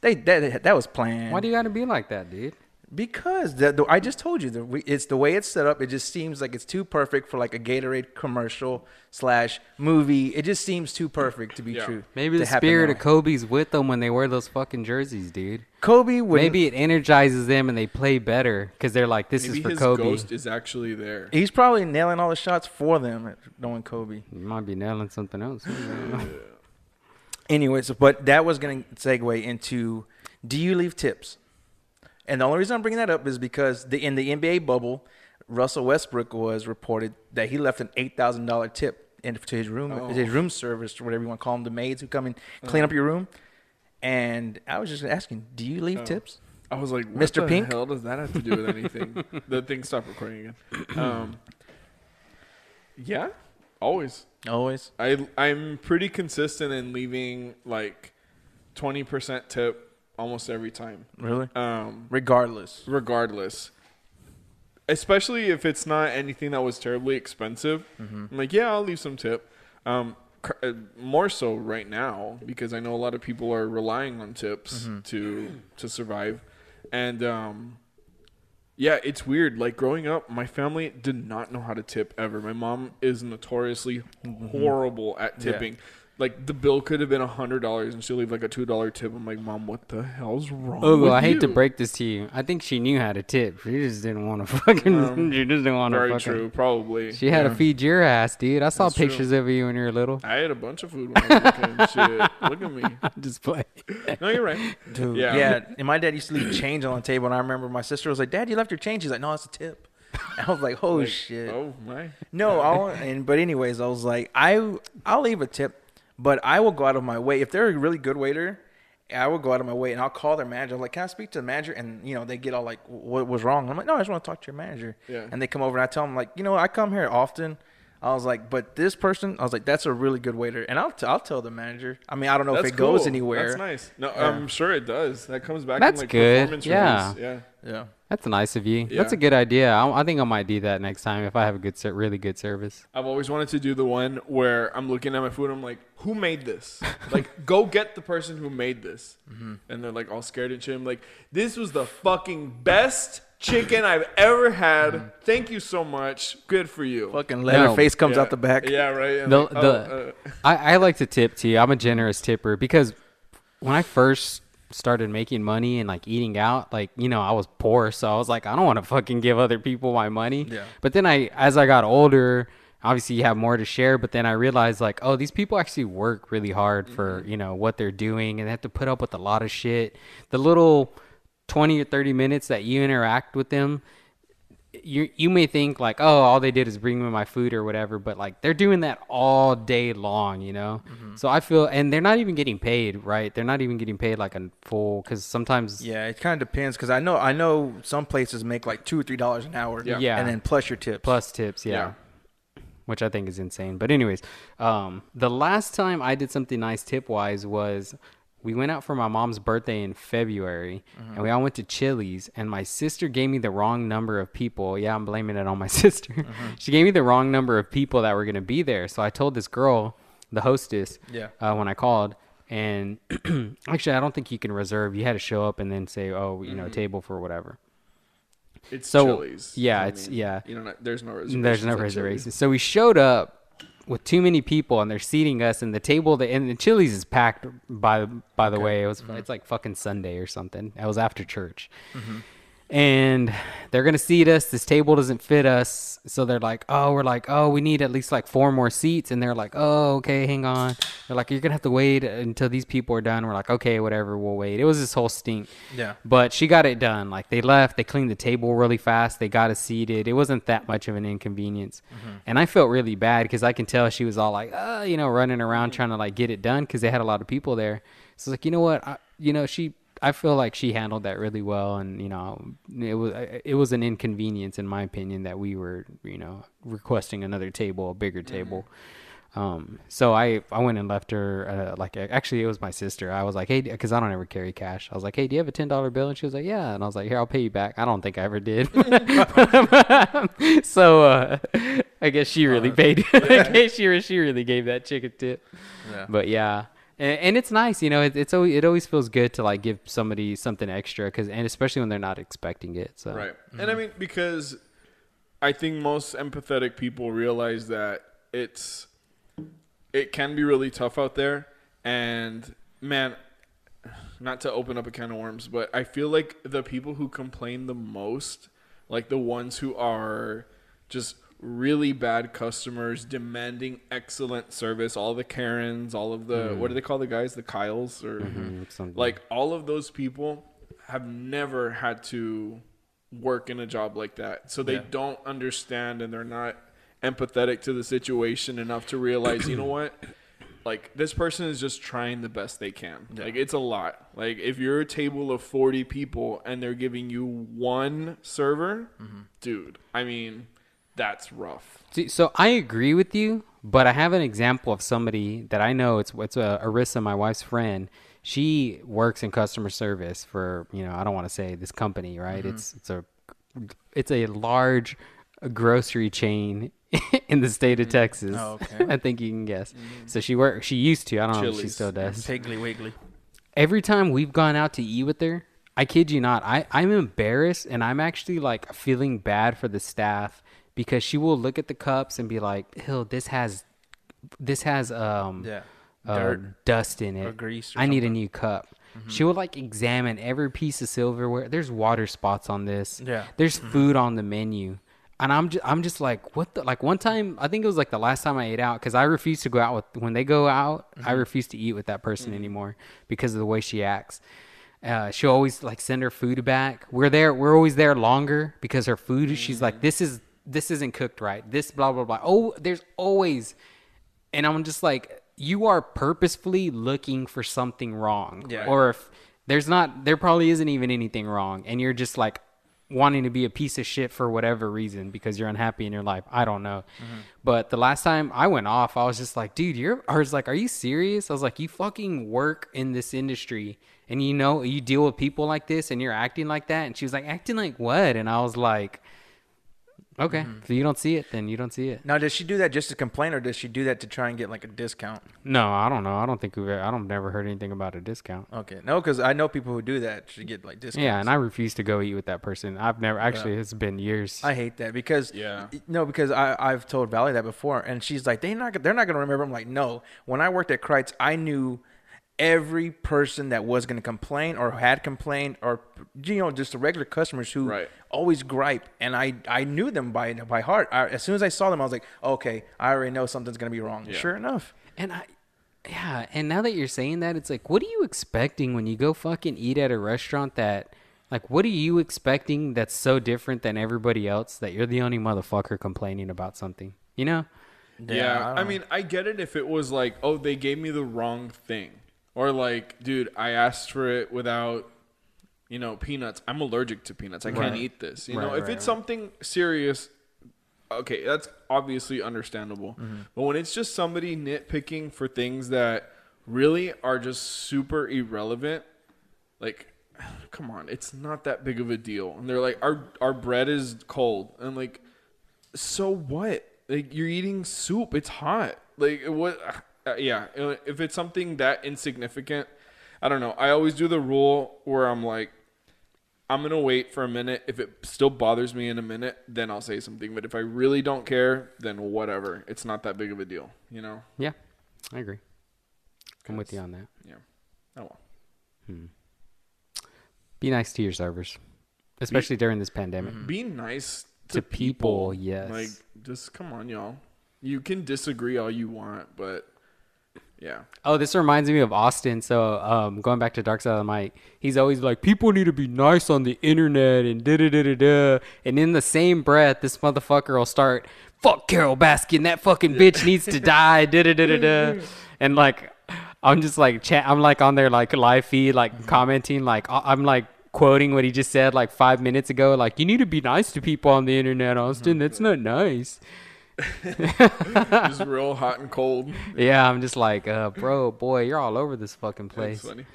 they, that, that was planned. Why do you got to be like that, dude? Because the, the, I just told you, the, we- it's the way it's set up. It just seems like it's too perfect for like a Gatorade commercial slash movie. It just seems too perfect to be Yeah. true. Maybe the spirit that of. Kobe's with them when they wear those fucking jerseys, dude. Kobe would Maybe it energizes them and they play better because they're like, this Maybe is for his Kobe. ghost is actually there. He's probably nailing all the shots for them, knowing Kobe. He might be nailing something else. Anyways, but that was going to segue into do you leave tips? And the only reason I'm bringing that up is because the in the NBA bubble, Russell Westbrook was reported that he left an eight thousand dollar tip in to his room, Oh. his room service or whatever you want to call them, the maids who come and clean up your room. And I was just asking, do you leave Oh. tips? I was like, what Mr. the Pink? hell does that have to do with anything? the thing stopped recording again. Um, yeah, always. Always. I I'm pretty consistent in leaving like twenty percent tip almost every time. Really? Um, Regardless. regardless. Especially if it's not anything that was terribly expensive. Mm-hmm. I'm like, yeah, I'll leave some tip. Um, uh, more so right now because I know a lot of people are relying on tips Mm-hmm. to to survive, and um, yeah, it's weird. Like growing up, my family did not know how to tip ever. My mom is notoriously horrible at Mm-hmm. Yeah. Tipping. Like the bill could have been a hundred dollars, and she'll leave like a two dollar tip. I'm like, mom, what the hell's wrong? Oh, with I hate to break this to you. I think she knew how to tip. She just didn't want to fucking. Um, she just didn't want to Very fucking. true, probably. She had Yeah. to feed your ass, dude. I saw That's true. pictures of you when you were little. I ate a bunch of food when I was a kid. Shit, look at me. just play. No, you're right. Dude, Yeah. yeah. And my dad used to leave change on the table, and I remember my sister was like, "Dad, you left your change." He's like, "No, it's a tip." I was like, "Oh Like, shit." Oh my. No, I'll, and but anyways, I was like, I I'll leave a tip, but I will go out of my way if they're a really good waiter. I will go out of my way and I'll call their manager. I'm like, can I speak to the manager? And you know, they get all like, what was wrong? I'm like, no, I just want to talk to your manager. Yeah. And they come over and I tell them like, you know, I come here often. I was like, but this person, I was like, that's a really good waiter, and I'll t- I'll tell the manager. I mean, I don't know That's if it goes anywhere. That's nice. No, Yeah. I'm sure it does. That comes back That's in like good. performance Yeah. reviews. Yeah. Yeah. That's nice of you. That's a good idea. I, I think I might do that next time if I have a good, ser- really good service. I've always wanted to do the one where I'm looking at my food. And I'm like, who made this? like, go get the person who made this. Mm-hmm. And they're like all scared and shit. I'm like, this was the fucking best chicken I've ever had. Mm-hmm. Thank you so much. Good for you. Fucking leather No. face comes Yeah. out the back. Yeah, right. The- like, the- oh, uh, I, I like to tip too. I'm a generous tipper because when I first started making money and like eating out, like you know, I was poor, so I was like, I don't want to fucking give other people my money. Yeah. But then I, as I got older, obviously you have more to share. But then I realized like, oh, these people actually work really hard for mm-hmm. you know what they're doing, and they have to put up with a lot of shit. The little twenty or thirty minutes that you interact with them you you may think like oh all they did is bring me my food or whatever but like they're doing that all day long you know Mm-hmm. so i feel and they're not even getting paid right they're not even getting paid like a full because sometimes Yeah, it kind of depends because I know I know some places make like two or three dollars an hour. Yeah. Yeah. and then plus your tips. plus tips yeah. which i think is insane but anyways um the last time i did something nice tip wise was we went out for my mom's birthday in February and mm-hmm. we all went to Chili's and my sister gave me the wrong number of people. Yeah, I'm blaming it on my sister. Mm-hmm. she gave me the wrong number of people that were going to be there. So I told this girl, the hostess, Yeah. uh, when I called and actually I don't think you can reserve. You had to show up and then say, "Oh, you know, mm-hmm. table for whatever." it's So, Chili's. yeah, it's- mean, yeah. You know, there's no reservations. There's no reservations. So we showed up with too many people, and they're seating us, and the table, the, and the Chili's is packed. By by the way, it was mm-hmm. it's like fucking Sunday or something. It was after church, mm-hmm. And they're gonna seat us. This table doesn't fit us, so they're like, oh, we're like, oh, we need at least like four more seats, and they're like, oh, okay, hang on. They're like, you're gonna have to wait until these people are done. We're like, okay, whatever, we'll wait. It was this whole stink. Yeah. But she got it done. Like they left, they cleaned the table really fast, they got us seated. It wasn't that much of an inconvenience. And I felt really bad because I can tell she was all like, uh, you know, running around trying to like get it done because they had a lot of people there. So it's like, you know what, I, you know, she, I feel like she handled that really well, and you know, it was it was an inconvenience in my opinion that we were you know requesting another table, a bigger table. Um, so I I went and left her uh, like actually it was my sister. I was like, hey, because I don't ever carry cash. I was like, hey, do you have a ten dollar bill? And she was like, yeah. And I was like, here, I'll pay you back. I don't think I ever did. so uh, I guess she really paid. I guess she she really gave that chick a tip. Yeah. But yeah. And, and it's nice, you know. It, it's always, it always feels good to like give somebody something extra, because and especially when they're not expecting it. So Right. Mm-hmm. And I mean, because I think most empathetic people realize that it's it can be really tough out there. And man, not to open up a can of worms, but I feel like the people who complain the most, like the ones who are just really bad customers demanding excellent service, all the Karens, all of the what do they call the guys, the Kyles or Mm, something. like all of those people have never had to work in a job like that. So they Yeah. don't understand and they're not empathetic to the situation enough to realize, you know what? Like this person is just trying the best they can. Yeah. Like it's a lot. Like if you're a table of 40 people and they're giving you one server, Mm-hmm. dude, I mean, that's rough. See, so I agree with you, but I have an example of somebody that I know. It's it's uh, Arissa, my wife's friend. She works in customer service for you know I don't want to say this company, right? Mm-hmm. It's it's a it's a large grocery chain in the state of mm-hmm. Texas. Oh, okay. I think you can guess. Mm-hmm. So she work. She used to. I don't know if she still does. Piggly Wiggly. every time we've gone out to eat with her, I kid you not, I, I'm embarrassed and I'm actually like feeling bad for the staff because she will look at the cups and be like, Hill, this has this has um Yeah. uh, Dirt. dust in it. or grease or I need a new cup. She will like examine every piece of silverware. There's water spots on this. Yeah. There's food on the menu. And I'm just, I'm just like, what the, like one time, I think it was like the last time I ate out because I refuse to go out with, when they go out, I refuse to eat with that person anymore because of the way she acts. Uh, she'll always like send her food back. We're there, we're always there longer because her food, she's like, this is, this isn't cooked right. This blah, blah, blah. Oh, there's always, and I'm just like, you are purposefully looking for something wrong. Yeah. Or if there's not, there probably isn't even anything wrong. And you're just like wanting to be a piece of shit for whatever reason because you're unhappy in your life. I don't know. Mm-hmm. But the last time I went off, I was just like, dude, you're, I was like, are you serious? I was like, you fucking work in this industry and you know, you deal with people like this and you're acting like that. And she was like, acting like what? And I was like, okay, mm-hmm. if you don't see it, then you don't see it. Now, does she do that just to complain, or does she do that to try and get like a discount? No, I don't know. I don't think we've. I don't never heard anything about a discount. Okay, no, because I know people who do that to get like discounts. Yeah, and I refuse to go eat with that person. I've never actually. It's been years. I hate that because Yeah. no, because I I've told Valley that before, and she's like they not they're not gonna remember. I'm like no. When I worked at Kreitz, I knew every person that was gonna complain or had complained or you know just the regular customers who Right. always gripe, and I I knew them by by heart. I, as soon as I saw them, I was like okay, I already know something's gonna be wrong. Yeah. Sure enough. and I, yeah. And now that you're saying that, it's like, what are you expecting when you go fucking eat at a restaurant that, like, what are you expecting that's so different than everybody else that you're the only motherfucker complaining about something? You know? Yeah, don't I, mean, I get it if it was like, oh, they gave me the wrong thing, or like, dude, I asked for it without, you know, peanuts. I'm allergic to peanuts. I can't Right. eat this. You Right, know, if right, it's right. something serious, okay, that's obviously understandable. Mm-hmm. But when it's just somebody nitpicking for things that really are just super irrelevant, like, come on, it's not that big of a deal. And they're like, our our bread is cold, and like, so what? Like you're eating soup. It's hot. Like what? Uh, yeah. If it's something that insignificant, I don't know. I always do the rule where I'm like, I'm gonna wait for a minute. If it still bothers me in a minute, then I'll say something. But if I really don't care, then whatever. It's not that big of a deal. You know? Yeah, I agree. I'm with you on that. Yeah. Oh well. Be nice to your servers, especially during this pandemic. Mm-hmm. Be nice to, To people, yes. Like, just come on, y'all. You can disagree all you want, but yeah. Oh, this reminds me of Austin. So, um, going back to Dark Side of the Mic, he's always like, people need to be nice on the internet and da da da da da. And in the same breath, this motherfucker will start, fuck Carole Baskin, that fucking bitch needs to die, da da da da da. And like, I'm just like chat. I'm like on their like live feed, like commenting, like I'm like quoting what he just said like five minutes ago. Like you need to be nice to people on the internet, Austin. That's not nice. Just real hot and cold. Yeah, I'm just like, uh, bro, boy, you're all over this fucking That's place. funny.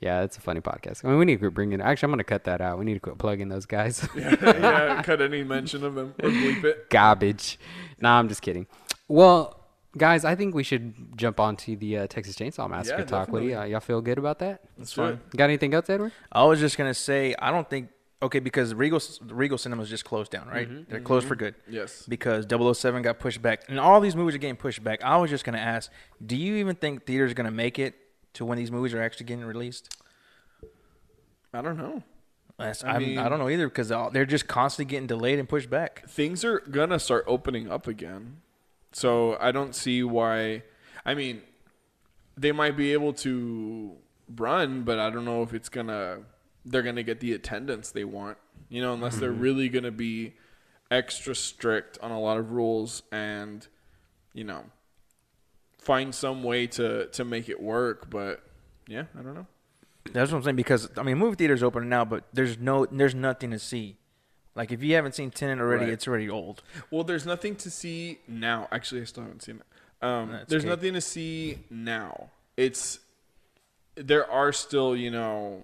Yeah, it's a funny podcast. I mean, we need to quit bringing. Actually, I'm gonna cut that out. We need to quit plugging those guys. yeah, cut any mention of them or bleep it. Garbage. Nah, I'm just kidding. Well, guys, I think we should jump on to the uh, Texas Chainsaw Massacre Yeah, talk. What do you, definitely. uh, y'all feel good about that? That's fine. fine. Got anything else, Edward? I was just gonna say I don't think okay because Regal Regal Cinemas just closed down, right? Mm-hmm, They're closed for good. Yes. Because 007 got pushed back, and all these movies are getting pushed back. I was just gonna ask, do you even think theaters are gonna make it to when these movies are actually getting released? I don't know. That's, I I, mean- I don't know either because they're just constantly getting delayed and pushed back. Things are gonna start opening up again, so I don't see why. I mean, they might be able to run, but I don't know if it's gonna. They're gonna get the attendance they want, you know, unless they're really gonna be extra strict on a lot of rules and, you know, find some way to to make it work. But yeah, I don't know. That's what I'm saying because I mean movie theaters open now, but there's no there's nothing to see. Like if you haven't seen Tenet already, Right. it's already old. Well, there's nothing to see now. Actually, I still haven't seen it. Um, there's okay. nothing to see now. It's there are still you know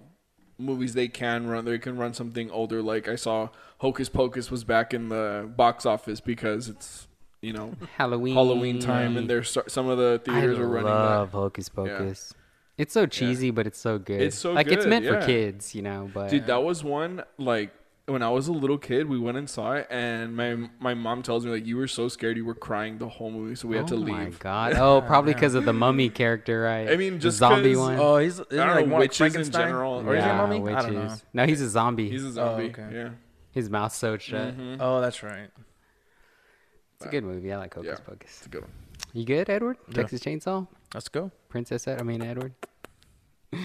movies they can run. They can run something older. Like I saw Hocus Pocus was back in the box office because it's you know Halloween. Halloween time, and there's some of the I theaters are running I love that. Hocus Pocus. It's so cheesy, but it's so good. It's so like it's good, meant for kids, you know. But Dude, that was one like when I was a little kid. We went and saw it, and my my mom tells me like you were so scared, you were crying the whole movie, so we had to leave. oh my god! Oh, probably because of the mummy character, right? I mean, The just zombie 'cause- one. Oh, he's I don't like know, witches in Frankenstein? general. or is he a yeah, mummy? witches. I don't know. No, he's a zombie. He's a zombie. okay. Yeah. His mouth's sewed shut. Mhm. Oh, that's right. It's a good movie. I like Hocus Yeah. Pocus. It's a good one. You good, Edward? Yeah. Texas Chainsaw, Let's go. Princess. Ed- I mean Edward.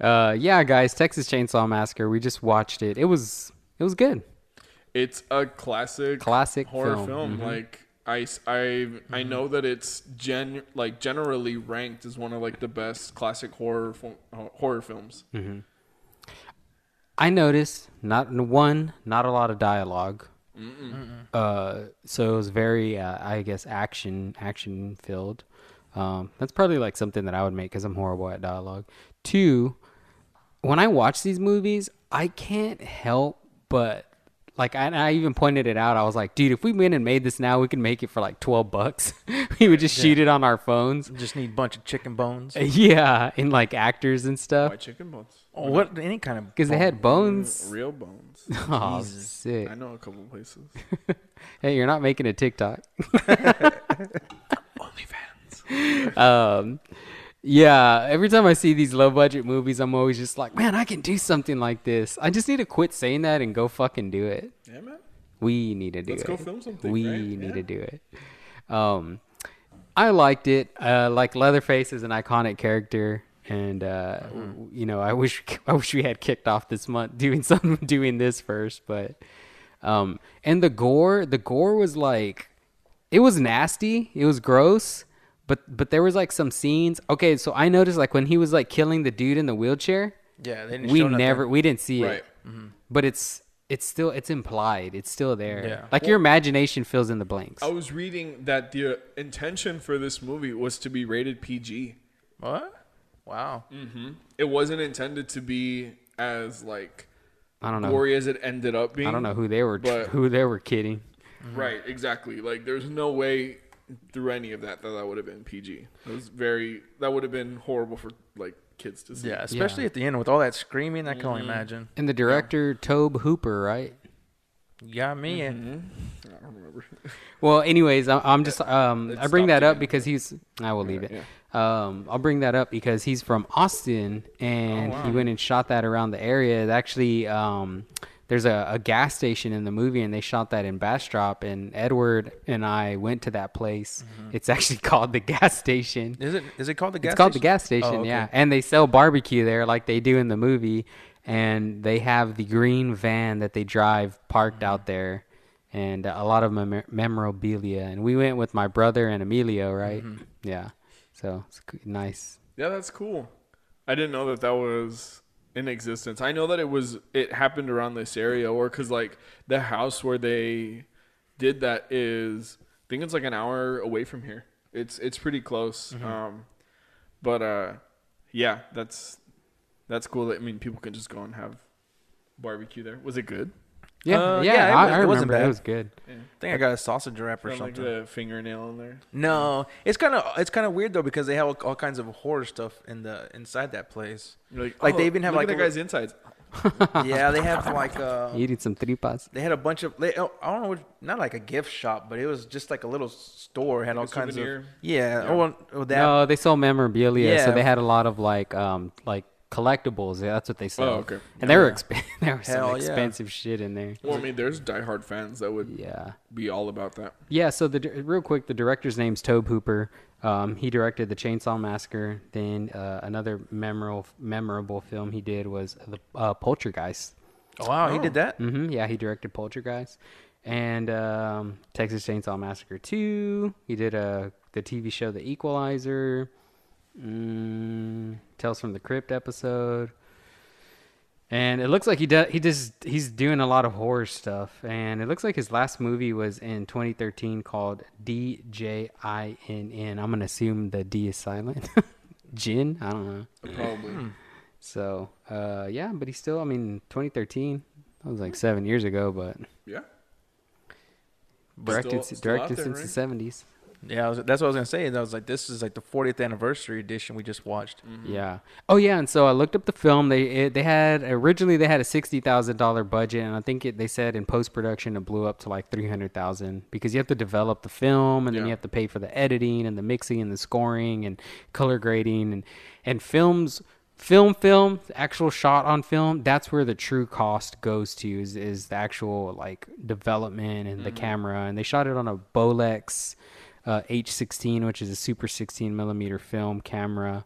Uh, yeah, guys, Texas Chainsaw Massacre. We just watched it. It was it was good. It's a classic Classic horror film. film. Mhm. Like I know that it's gen like generally ranked as one of like the best classic horror fil- horror films. hmm I noticed not one, not a lot of dialogue. Uh, so it was very, uh, I guess, action action filled. Um, that's probably like something that I would make because I'm horrible at dialogue. Two, when I watch these movies, I can't help but like I, I even pointed it out. I was like, dude, if we went and made this now, we could make it for like twelve bucks. we would just shoot it on our phones. Just need a bunch of chicken bones. Yeah, and like actors and Why stuff chicken bones? Oh, what any kind of because they had bones. Real bones. Oh, Jesus. sick. I know a couple places. Hey, you're not making a TikTok. OnlyFans. um, yeah, every time I see these low budget movies, I'm always just like, man, I can do something like this. I just need to quit saying that and go fucking do it. Yeah, man. We need to do it. Let's go film something, We right? need Yeah. to do it. Um, I liked it. Uh, like Leatherface is an iconic character, and uh, Mm-hmm. you know, I wish I wish we had kicked off this month doing some doing this first, but um, and the gore, the gore was like, it was nasty. It was gross. But but there was like some scenes. Okay, so I noticed like when he was like killing the dude in the wheelchair, Yeah, they didn't we show never we didn't see Right. it. But it's it's still it's implied. It's still there. Yeah. Like your imagination fills in the blanks. I was reading that the intention for this movie was to be rated PG. What? Wow. Mm-hmm. It wasn't intended to be as like I don't know. gory as it ended up being. I don't know who they were but- who they were kidding. Right, exactly. Like, there's no way through any of that that that would have been PG. It was very that would have been horrible for like kids to see. Yeah, especially at the end with all that screaming. I can only imagine. And the director Tobe Hooper, right? You got me. Mhm. I don't remember. Well, anyways, I- I'm just um I bring that up again. because he's I will leave Right, it. Um I'll bring that up because he's from Austin and Oh, wow. he went and shot that around the area. It actually um there's a, a gas station in the movie and they shot that in Bastrop and Edward and I went to that place. Mm-hmm. It's actually called the gas station. Is it? Is it called the gas? it's called the station? gas station, Oh, okay. yeah. And they sell barbecue there like they do in the movie. And they have the green van that they drive parked Mm-hmm. out there and a lot of mem- memorabilia. And we went with my brother and Emilio, right? Mm-hmm. Yeah. So it's nice. Yeah, that's cool. I didn't know that that was in existence. I know that it was it happened around this area, or because like the house where they did that is, I think it's like an hour away from here. It's it's pretty close. Um, but uh, yeah, that's that's cool. That, I mean, people can just go and have barbecue there. Was it good? Yeah, Uh, yeah, yeah, it I, was- I it wasn't remember it bad. was good. Yeah. I think I got a sausage wrap or Found, like something. the fingernail in there. No, it's kind of it's kind of weird though because they have all, all kinds of horror stuff in the inside that place. You're like, Like, they oh, even have, look like, at a the guy's insides. yeah, they have like uh, Eating some tripas. they had a bunch of they, oh, I don't know, what, not like a gift shop, but it was just like a little store had Like all kinds souvenir? of yeah. Yeah. Oh, well, oh, that No, they sold memorabilia, so Yeah. they had a lot of like um like collectibles. Yeah, that's what they sell. Oh, okay. And they were Yeah. exp- there was some Hell yeah. expensive shit in there. Well, I mean, there's diehard fans that would Yeah. be all about that. Yeah, so the real quick, the director's name's Tobe Hooper. Um, he directed the Chainsaw Massacre. Then uh, another memorable memorable film he did was the uh, Poltergeist. oh, wow, he did that. Mm-hmm, Yeah, he directed Poltergeist and um, Texas Chainsaw Massacre 2. He did uh, the TV show The Equalizer, mm, Tales from the Crypt episode. And it looks like he does. He just he's doing a lot of horror stuff, and it looks like his last movie was in 2013 called DJINN. I'm gonna assume the D is silent. Jin, I don't know. Probably. So, uh, yeah, but he's still. I mean, 2013. That was like seven years ago, but Yeah. directed Still- still out directed there, since right? the 70s. Yeah, was, that's what I was gonna say. And I was like, this is like the 40th anniversary edition we just watched. Mm-hmm. Yeah. Oh yeah, and so I looked up the film. They it, they had originally they had a sixty thousand dollar budget, and I think it, they said in post production it blew up to like three hundred thousand because you have to develop the film, and then Yeah. you have to pay for the editing and the mixing and the scoring and color grading and and films. Film, film, actual shot on film. That's where the true cost goes to is, is the actual like development and the mm-hmm. camera. And they shot it on a Bolex uh, H16, which is a super 16 millimeter film camera.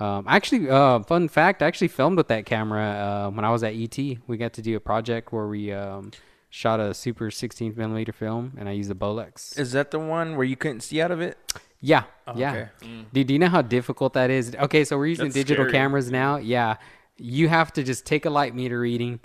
Um, actually, uh, fun fact, I actually filmed with that camera uh, when I was at ET. We got to do a project where we um, shot a super 16 millimeter film, and I used a Bolex. Is that the one where you couldn't see out of it? Yeah, Oh, yeah. okay. Do, do you know how difficult that is? Okay, so we're using That's digital scary. cameras now. Yeah, you have to just take a light meter reading,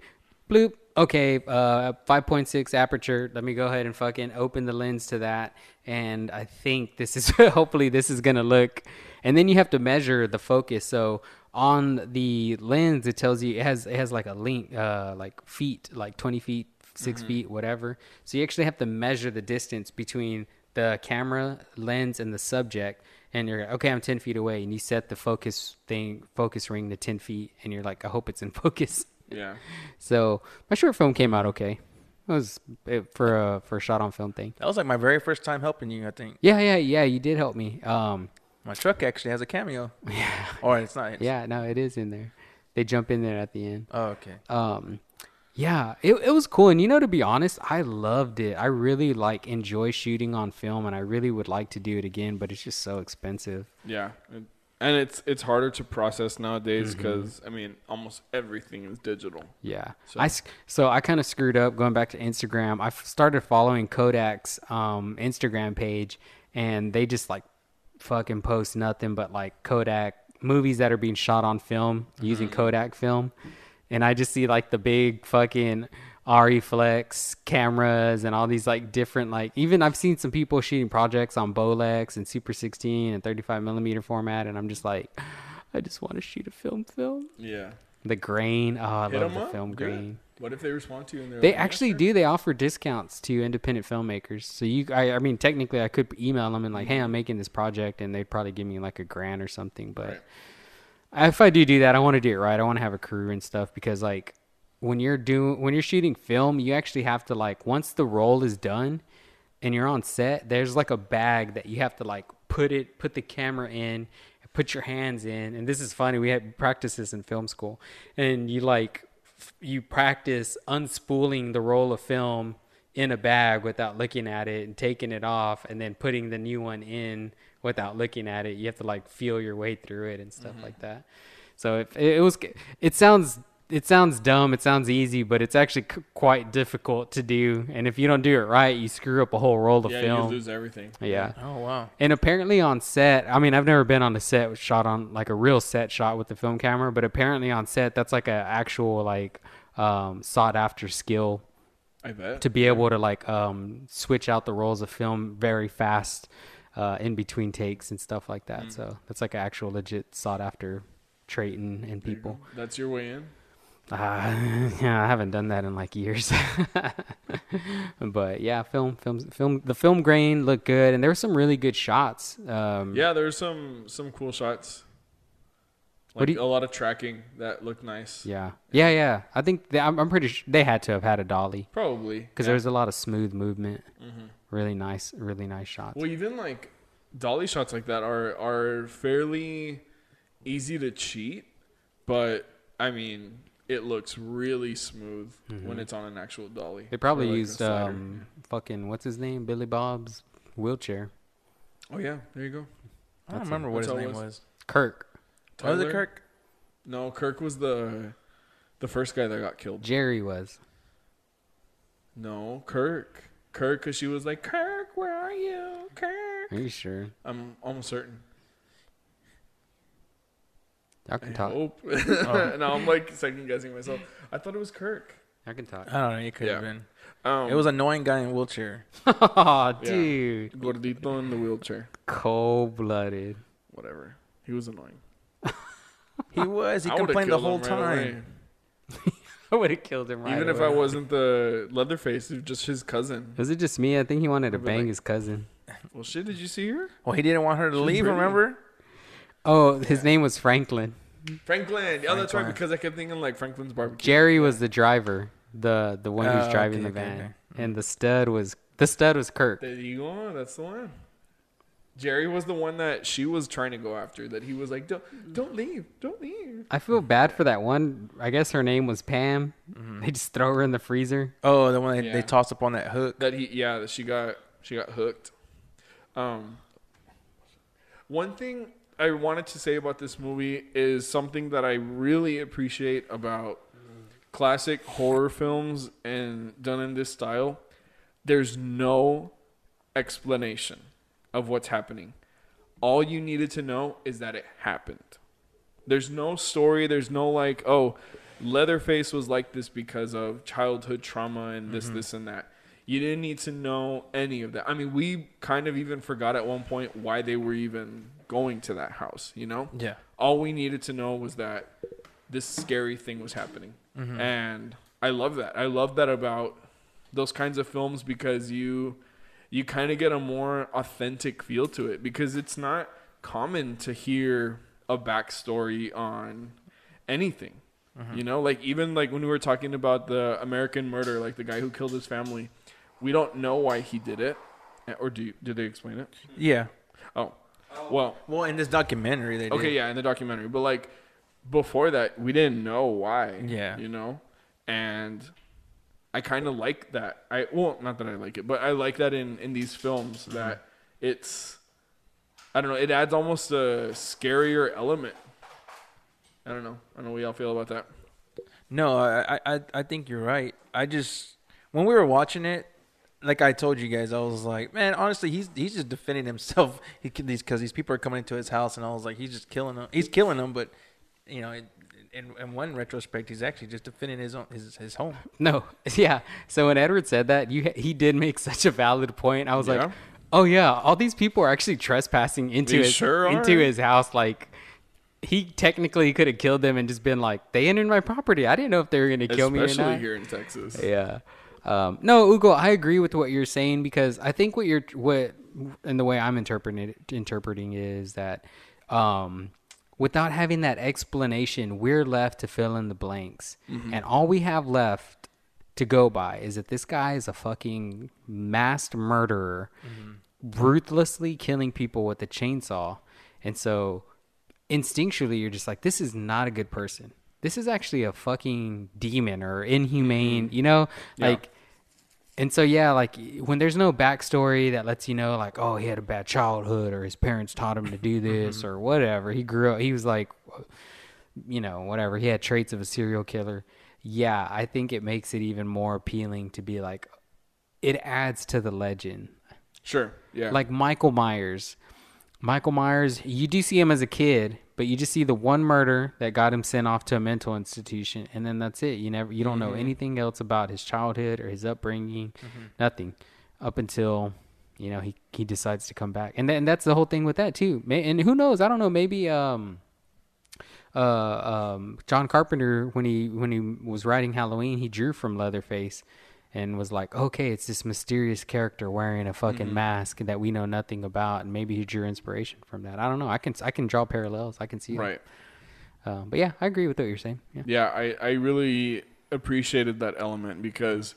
bloop. Okay, uh, 5.6 aperture. Let me go ahead and fucking open the lens to that. And I think this is hopefully this is gonna look. And then you have to measure the focus. So on the lens, it tells you it has it has like a link, uh, like feet, like 20 feet, 6 feet, whatever. So you actually have to measure the distance between the camera lens and the subject and you're okay i'm 10 feet away and you set the focus thing focus ring to 10 feet and you're like i hope it's in focus Yeah. so my short film came out okay it was it, for a for a shot on film thing That was like my very first time helping you. I think yeah yeah yeah you did help me um my truck actually has a cameo. yeah Or it's not. It's, yeah no it is in there they jump in there at the end Oh, okay. um yeah it, it was cool and you know to be honest i loved it i really like enjoy shooting on film and i really would like to do it again but it's just so expensive Yeah. And- And it's it's harder to process nowadays Mm-hmm. because I mean almost everything is digital. Yeah. So- I so I kind of screwed up going back to Instagram. I started following Kodak's um, Instagram page, and they just like fucking post nothing but like Kodak movies that are being shot on film using Kodak film, and I just see like the big fucking Arriflex cameras and all these like different like even I've seen some people shooting projects on Bolex and Super 16 and 35 millimeter format, and I'm just like, I just want to shoot a film film. Yeah. The grain. Oh, I Hit love the up, film grain. What if they respond to you and they're They like, actually sure." do. They offer discounts to independent filmmakers. So you, I, I mean, technically, I could email them and like, hey, mm-hmm. I'm making this project, and they'd probably give me like a grant or something. But if I do do that, I want to do it right. I want to have a crew and stuff because like when you're doing when you're shooting film, you actually have to like once the roll is done and you're on set, there's like a bag that you have to like put it put the camera in, put your hands in. And this is funny. We had practices in film school, and you like f- you practice unspooling the roll of film in a bag without looking at it and taking it off and then putting the new one in without looking at it. You have to like feel your way through it and stuff mm-hmm. like that. So it, it was it sounds it sounds dumb, it sounds easy, but it's actually c- quite difficult to do. And if you don't do it right, you screw up a whole roll of yeah, film. you lose everything. yeah. Oh wow. And apparently on set, I mean, I've never been on a set shot on like a real set shot with the film camera, but apparently on set, that's like an actual like um, sought after skill I bet. to be able to like um, switch out the rolls of film very fast uh, in between takes and stuff like that. So that's like an actual legit sought after trait in, in people. That's your way in. Uh, yeah, I haven't done that in like years. but yeah, film, film, film. The film grain looked good, and there were some really good shots. Um, Yeah, were some some cool shots. Like you- a lot of tracking that looked nice. yeah, yeah, yeah. I think they, I'm, I'm pretty sure they had to have had a dolly Probably because yeah. there was a lot of smooth movement. Mhm. Really nice, really nice shots. Well, even like dolly shots like that are are fairly easy to cheat, but I mean, it looks really smooth when it's on an actual dolly. Mm-hmm. They probably like, used um, fucking what's his name, Billy Bob's wheelchair. Oh yeah, there you go. I don't remember it. what his That's how it name was. was. Kirk, Was it Kirk? No, Kirk was the the first guy that got killed. Jerry was. No, Kirk. Kirk, because she was like, Kirk, where are you? Kirk. Are you sure? I'm almost certain. I I can talk. hope. Oh. now I'm like second guessing myself. I thought it was Kirk. I can talk. I don't know. It could Yeah. have been. Um, It was annoying guy in wheelchair. oh, dude, Gordito in the wheelchair. cold blooded. Whatever. He was annoying. He was. He I would've complained the killed whole him right time. away. I would have killed him right Even if away. I wasn't the Leatherface, it was just his cousin. Was it just me? I think he wanted to I'd be bang like- his cousin. Well, shit, did you see her? Well, he didn't want her to She's leave. pretty. Remember? Oh, his name was Franklin. Franklin. Yeah, that's right, Franklin. because I kept thinking like Franklin's barbecue. Jerry was the driver, the the one who's Oh, driving okay, the okay, van, okay. and the stud was the stud was Kirk. There you go. That's the one. Jerry was the one that she was trying to go after. That he was like, "Don't, don't leave, don't leave." I feel bad for that one. I guess her name was Pam. Mm-hmm. They just throw her in the freezer. Oh, the one they, Yeah. they tossed up on that hook. That he, yeah, that she got, she got hooked. Um, one thing I wanted to say about this movie is something that I really appreciate about classic horror films and done in this style. There's no explanation of what's happening. All you needed to know is that it happened. There's no story. There's no like, oh, Leatherface was like this because of childhood trauma and this, mm-hmm. this, and that. You didn't need to know any of that. I mean, we kind of even forgot at one point why they were even going to that house, you know? Yeah. All we needed to know was that this scary thing was happening. Mm-hmm. And I love that. I love that about those kinds of films because you you kind of get a more authentic feel to it because it's not common to hear a backstory on anything. Mm-hmm. You know, like even like when we were talking about the American murder, like the guy who killed his family, we don't know why he did it, eh, or do you, did they explain it? Yeah. Oh, well, Well, in this documentary, they did. okay, yeah, in the documentary, but like before that, we didn't know why. Yeah. you know, and I kind of like that. I well, not that I like it, but I like that in in these films mm-hmm. that it's I don't know, it adds almost a scarier element. I don't know. I don't know what y'all feel about that. No, I, I I think you're right. I just when we were watching it, like I told you guys, I was like, man, honestly, he's he's just defending himself. He these because these people are coming into his house, and I was like, he's just killing them. He's killing them, but you know, in, in, in one retrospect, he's actually just defending his own his his home. No, yeah. So when Edward said that, you he did make such a valid point. I was Yeah. like, oh yeah, all these people are actually trespassing into They his sure into his house. Like he technically could have killed them and just been like, they entered my property. I didn't know if they were gonna kill me or Especially here in Texas. Yeah. Um, no, Ugo, I agree with what you're saying because I think what you're what and the way I'm interpreting it, interpreting is that um, without having that explanation, we're left to fill in the blanks, and all we have left to go by is that this guy is a fucking masked murderer, ruthlessly killing people with a chainsaw, and so instinctually you're just like, this is not a good person. This is actually a fucking demon or inhumane, mm-hmm. you know? Yeah. Like and so yeah, like when there's no backstory that lets you know like, oh, he had a bad childhood or his parents taught him to do mm-hmm. this or whatever. He grew up he was like you know, whatever. He had traits of a serial killer. Yeah, I think it makes it even more appealing to be like, it adds to the legend. Sure. Yeah. Like Michael Myers. Michael Myers, you do see him as a kid, but you just see the one murder that got him sent off to a mental institution, and then that's it. You never, you don't know anything else about his childhood or his upbringing, nothing, up until you know he he decides to come back, and then that's the whole thing with that too. And who knows? I don't know. Maybe um, uh, um, John Carpenter when he when he was writing Halloween, he drew from Leatherface and was like, okay, it's this mysterious character wearing a fucking mask that we know nothing about, and maybe he drew inspiration from that. I don't know. I can I can draw parallels. I can see it. right. Uh, but yeah, I agree with what you're saying. Yeah. Yeah, I, I really appreciated that element because,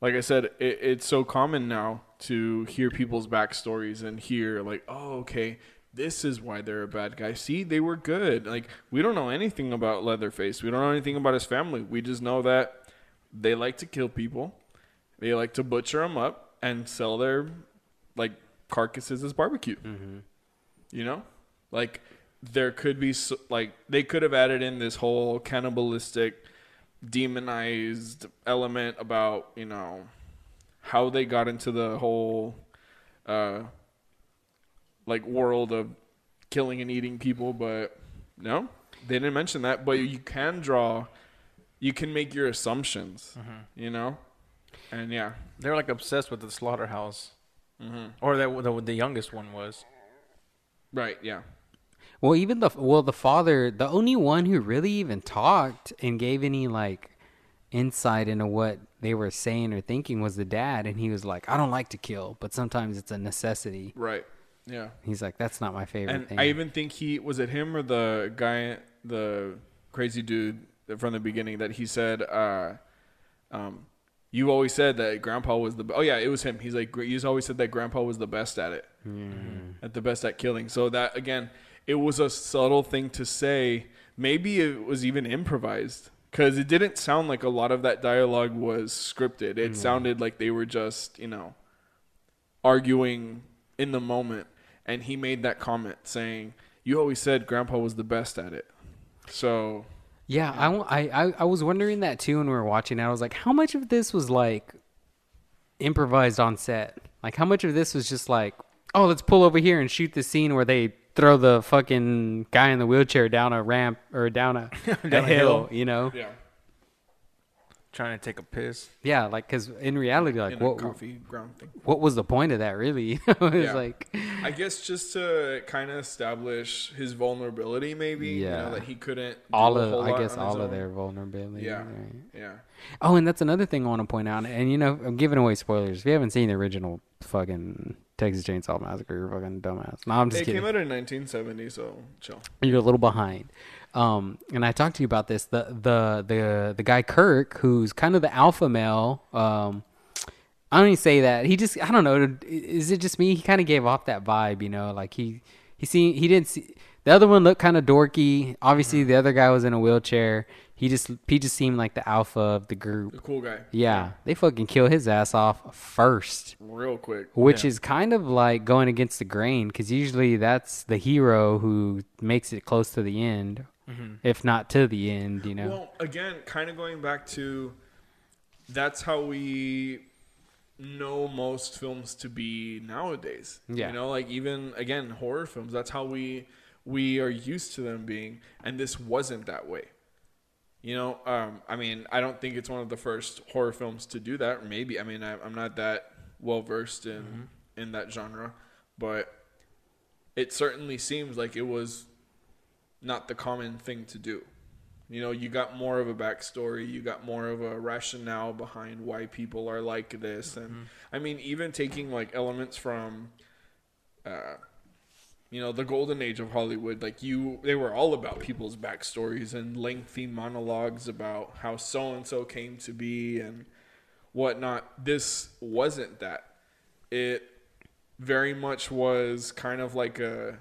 like I said, it, it's so common now to hear people's backstories and hear, like, oh, okay, this is why they're a bad guy. See, they were good. Like, we don't know anything about Leatherface. We don't know anything about his family. We just know that they like to kill people, they like to butcher them up and sell their, like, carcasses as barbecue. You know? Like, there could be, like, they could have added in this whole cannibalistic, demonized element about, you know, how they got into the whole, uh, like, world of killing and eating people, but no, they didn't mention that. But you can draw, you can make your assumptions, you know? And yeah. They're like obsessed with the slaughterhouse, Mm-hmm. or that the, the youngest one was. Right, yeah. Well, even the well, the father, the only one who really even talked and gave any like insight into what they were saying or thinking was the dad, and he was like, "I don't like to kill, but sometimes it's a necessity." Right. Yeah. He's like, "That's not my favorite And thing." I even think he was it him or the guy, the crazy dude from the beginning that he said, uh, um, "You always said that Grandpa was the." Oh yeah, it was him. He's like, "You always said that Grandpa was the best at it, at the best at killing." So that again, it was a subtle thing to say. Maybe it was even improvised because it didn't sound like a lot of that dialogue was scripted. It mm. sounded like they were just, you know, arguing in the moment. And he made that comment saying, "You always said Grandpa was the best at it." So Yeah, I, I, I, was wondering that too when we were watching it. I was like, how much of this was like improvised on set? Like, how much of this was just like, oh, let's pull over here and shoot the scene where they throw the fucking guy in the wheelchair down a ramp or down a, a, a hill, hill. you know? yeah, Trying to take a piss. Yeah, like, because in reality, like, in what, coffee ground thing. what was the point of that, really? it was Yeah. like, I guess just to kind of establish his vulnerability, maybe. You Yeah. know, that he couldn't. Do all a of, whole I lot guess, all of own. their vulnerability. Yeah. Right? Yeah. Oh, and that's another thing I want to point out. And you know, I'm giving away spoilers. If you haven't seen the original fucking Texas Chainsaw Massacre, you're fucking dumbass. No, I'm just It kidding. came out in 1970, so chill. You're a little behind. Um, and I talked to you about this. The the the the guy Kirk, who's kind of the alpha male. Um, I don't even say that. He just I don't know. Is it just me? He kind of gave off that vibe, you know. Like he he seen he didn't see the other one looked kind of dorky. Obviously, the other guy was in a wheelchair. He just he just seemed like the alpha of the group. The cool guy. Yeah, they fucking kill his ass off first, Real quick. which is kind of like going against the grain because usually that's the hero who makes it close to the end, if not to the end. You know, Well, again, kind of going back to that's how we know most films to be nowadays. Yeah. You know, like even again horror films, that's how we we are used to them being and this wasn't that way. You know, um, I mean, I don't think it's one of the first horror films to do that. Maybe, I mean, I, I'm not that well versed in in that genre, but it certainly seems like it was not the common thing to do. You know, you got more of a backstory, you got more of a rationale behind why people are like this, and I mean, even taking like elements from, uh, you know, the golden age of Hollywood, like you, they were all about people's backstories and lengthy monologues about how so and so came to be and whatnot. This wasn't that. It very much was kind of like a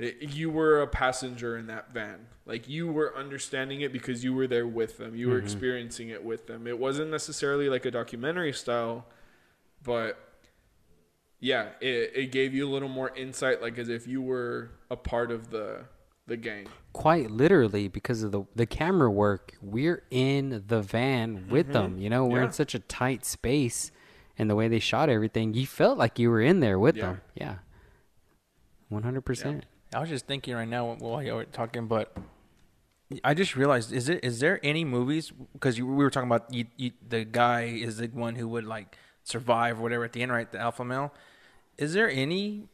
Eh, you were a passenger in that van. Like you were understanding it because you were there with them. You were mm-hmm. experiencing it with them. It wasn't necessarily like a documentary style, but yeah, it, it gave you a little more insight, like as if you were a part of the the gang. quite literally because of the the camera work we're in the van with mm-hmm. them you know we're Yeah. in such a tight space and the way they shot everything you felt like you were in there with Yeah. them yeah 100% I was just thinking right now while you were talking, but I just realized is there is there any movies because we were talking about you, you, the guy is the one who would like survive or whatever at the end, right? The alpha male. Is there any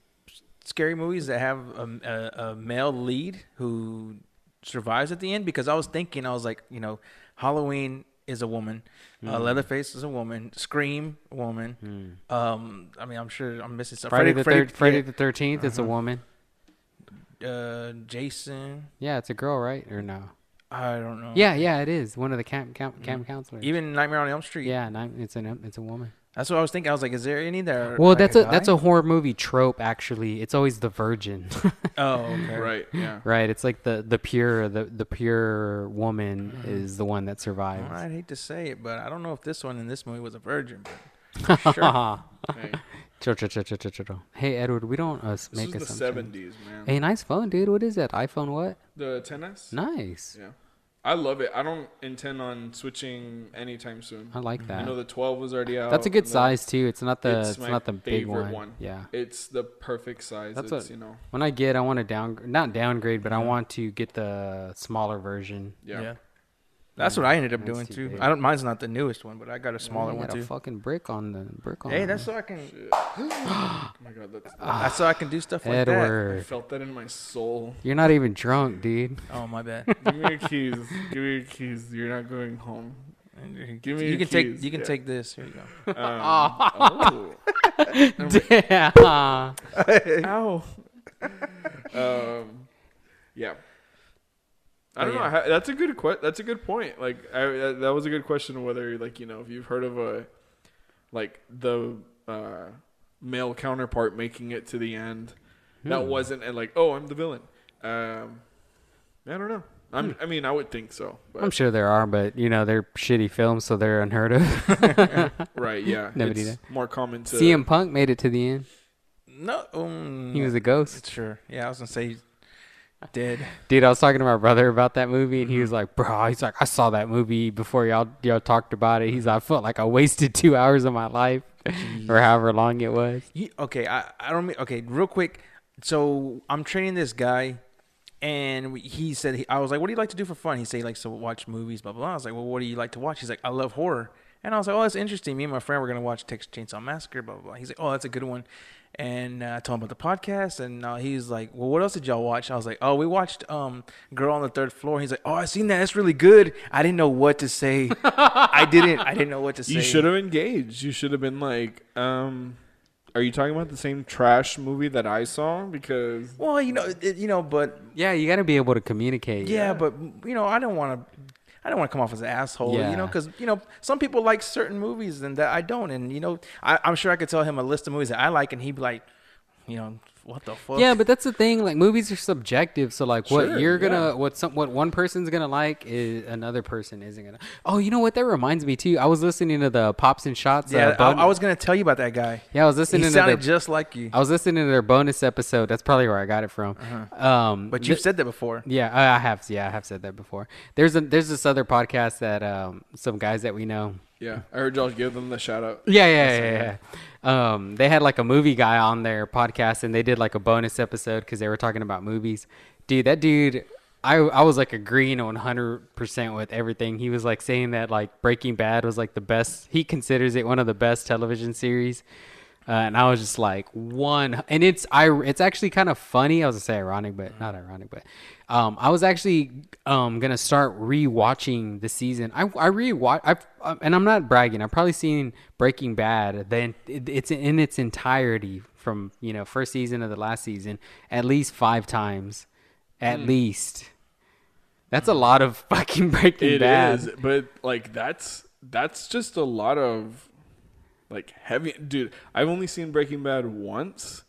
scary movies that have a, a, a male lead who survives at the end? Because I was thinking, I was like, you know, Halloween is a woman, uh, Hmm. Leatherface is a woman, Scream woman. Um, I mean, I'm sure I'm missing something. friday the Freddy- third friday the 13th is a woman uh, Jason. yeah it's a girl right or no I don't know. yeah yeah it is one of the camp camp, camp counselors Even Nightmare on Elm Street. yeah nine, it's an it's a woman That's what I was thinking. I was like, is there any there? well like that's a, guy? that's a horror movie trope actually it's always the virgin Oh, okay. Right. Yeah. right it's like the the pure the the pure woman Mm-hmm. is the one that survives Well, I'd hate to say it, but I don't know if this one in this movie was a virgin. But sure. Hey, Chill, chill, chill, chill, chill, chill, chill. Hey, Edward, we don't uh, s- this make was the assumptions. seventies, man. Hey, nice phone, dude. What is that? iPhone what? The 10s. Nice. Yeah. I love it. I don't intend on switching anytime soon. I like that. I that. know the 12 was already out. That's a good size too. It's not the It's it's, my not the big one. one. Yeah. It's the perfect size. That's it's, what- you know. When I get, I want to down not downgrade, but I want to get the smaller version. Yeah. Yeah. That's what I ended up doing too too. I don't. Mine's not the newest one, but I got a smaller You one got a too. fucking brick on the brick on. Hey, that's so I can. Oh my god, that's, That's so I can do stuff like that. I felt that in my soul. You're not even drunk, dude. Oh my bad. Give me your keys. Give me your keys. You're not going home. Give me you your can take. You can Yeah. take this. Here you go. Um, Damn. oh. Ow. um, yeah. I don't know. yeah. I ha- That's a good que- That's a good point. Like, I, that, that was a good question. Whether like you know if you've heard of a like the uh, male counterpart making it to the end, that Hmm. wasn't and like oh I'm the villain. Um, I don't know. I'm, Hmm. I mean, I would think so. But, I'm sure there are, but you know they're shitty films, so they're unheard of. right? Yeah, Nobody it's more common to CM Punk made it to the end. No. Um, He was a ghost. Sure. Yeah, I was gonna say dead. Dude, I was talking to my brother about that movie, and he Mm-hmm. was like, "Bro, he's like, I saw that movie before y'all y'all talked about it. He's like, I felt like I wasted two hours of my life, or however long it was." You, okay, I, I don't mean okay. Real quick, so I'm training this guy, and he said he, I was like, "What do you like to do for fun?" He said he likes to watch movies, blah blah. blah. I was like, "Well, what do you like to watch?" He's like, "I love horror," and I was like, "Oh, that's interesting." Me and my friend were gonna watch Texas Chainsaw Massacre, blah blah blah. He's like, "Oh, that's a good one," and uh, I told him about the podcast, and uh, he's like, "Well, what else did y'all watch?" I was like, "Oh, we watched um Girl on the Third Floor." He's like, "Oh, I seen that. That's really good." I didn't know what to say. I didn't. I didn't know what to say. You should have engaged. You should have been like, um, "Are you talking about the same trash movie that I saw?" Because Well, you know, it, you know, but Yeah, you got to be able to communicate. Yeah, but you know, I don't want to. I don't want to come off as an asshole, you know, because you know some people like certain movies and that I don't, and you know, I, I'm sure I could tell him a list of movies that I like, and he'd be like, you know, what the fuck? Yeah, but that's the thing. Like movies are subjective, so like what Sure, you're gonna, yeah. what some, what one person's gonna like is another person isn't gonna. Oh, you know what? That reminds me too. I was listening to the Pops and Shots. yeah. uh, bon- I, I was gonna tell you about that guy. yeah, I was He listening to sounded their, just like you, I was listening to their bonus episode. That's probably where I got it from. Um, but you've said that before. Yeah, I I have. Yeah, I have said that before. There's a there's this other podcast that um some guys that we know. Yeah, I heard y'all give them the shout out. Yeah, yeah, yeah, yeah. Um, they had like a movie guy on their podcast, and they did like a bonus episode because they were talking about movies. Dude, that dude, I I was like agreeing 100 percent with everything. He was like saying that like Breaking Bad was like the best. He considers it one of the best television series. Uh, and I was just like one, and it's I it's actually kind of funny. I was gonna say ironic, but not ironic. But um, I was actually um gonna start rewatching the season. I I rewatch. I've um, and I'm not bragging. I've probably seen Breaking Bad. Then it, it's in its entirety from you know first season to the last season at least five times, at least. That's a lot of fucking Breaking It Bad. is, but like that's that's just a lot of like heavy dude. I've only seen Breaking Bad once,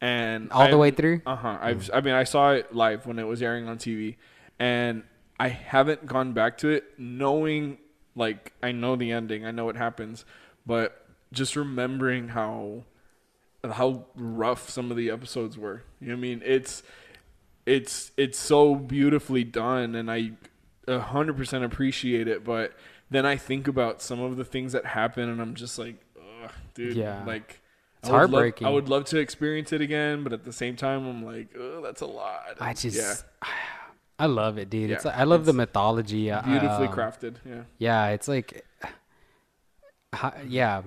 and All the I've- way through? Uh huh. I've I mean I saw it live when it was airing on TV, and I haven't gone back to it knowing like I know the ending, I know what happens, but just remembering how how rough some of the episodes were. You know what I mean? It's it's it's so beautifully done, and I a hundred percent appreciate it. But then I think about some of the things that happen, and I'm just like, dude, Yeah. like. It's I would love- heartbreaking. I would love to experience it again, but at the same time, I'm like, oh, that's a lot. I just, yeah, I love it, dude. It's Yeah, like, I love the mythology. uh, beautifully um, crafted. Yeah, Yeah, it's like, yeah.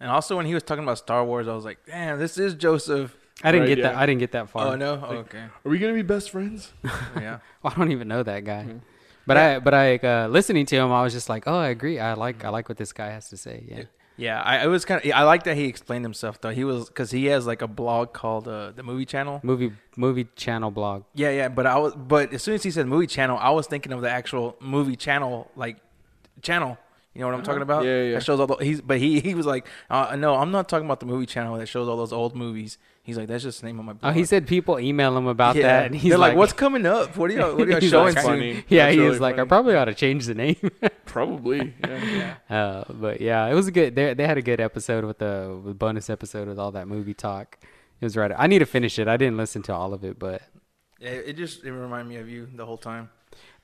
And also when he was talking about Star Wars, I was like, damn, this is Joseph. I didn't Right, get that. yeah. I didn't get that far. Oh no, oh, okay, are we gonna be best friends? yeah. I don't even know that guy. Mhm. But I, but I, uh, listening to him, I was just like, oh, I agree. I like, I like what this guy has to say. Yeah. Yeah, I, I was kind of. I like that he explained himself though. He was because he has like a blog called uh, the Movie Channel. Movie, movie channel blog. Yeah, yeah. But I was, but as soon as he said Movie Channel, I was thinking of the actual movie channel, like channel. You know what I'm talking about? Yeah, yeah. That shows all the. He's, but he he was like, uh, no, I'm not talking about the movie channel that shows all those old movies. He's like, that's just the name of my. Oh, he said people email him about yeah. that, and he's They're like, like, what's coming up? What are y'all, what are y'all showing like, soon? funny. Yeah, That's he really was like, I probably ought to change the name. Probably. Yeah. Uh, but yeah, it was a good. They they had a good episode with the with bonus episode with all that movie talk. It was right. I need to finish it. I didn't listen to all of it, but Yeah, it just it reminded me of you the whole time.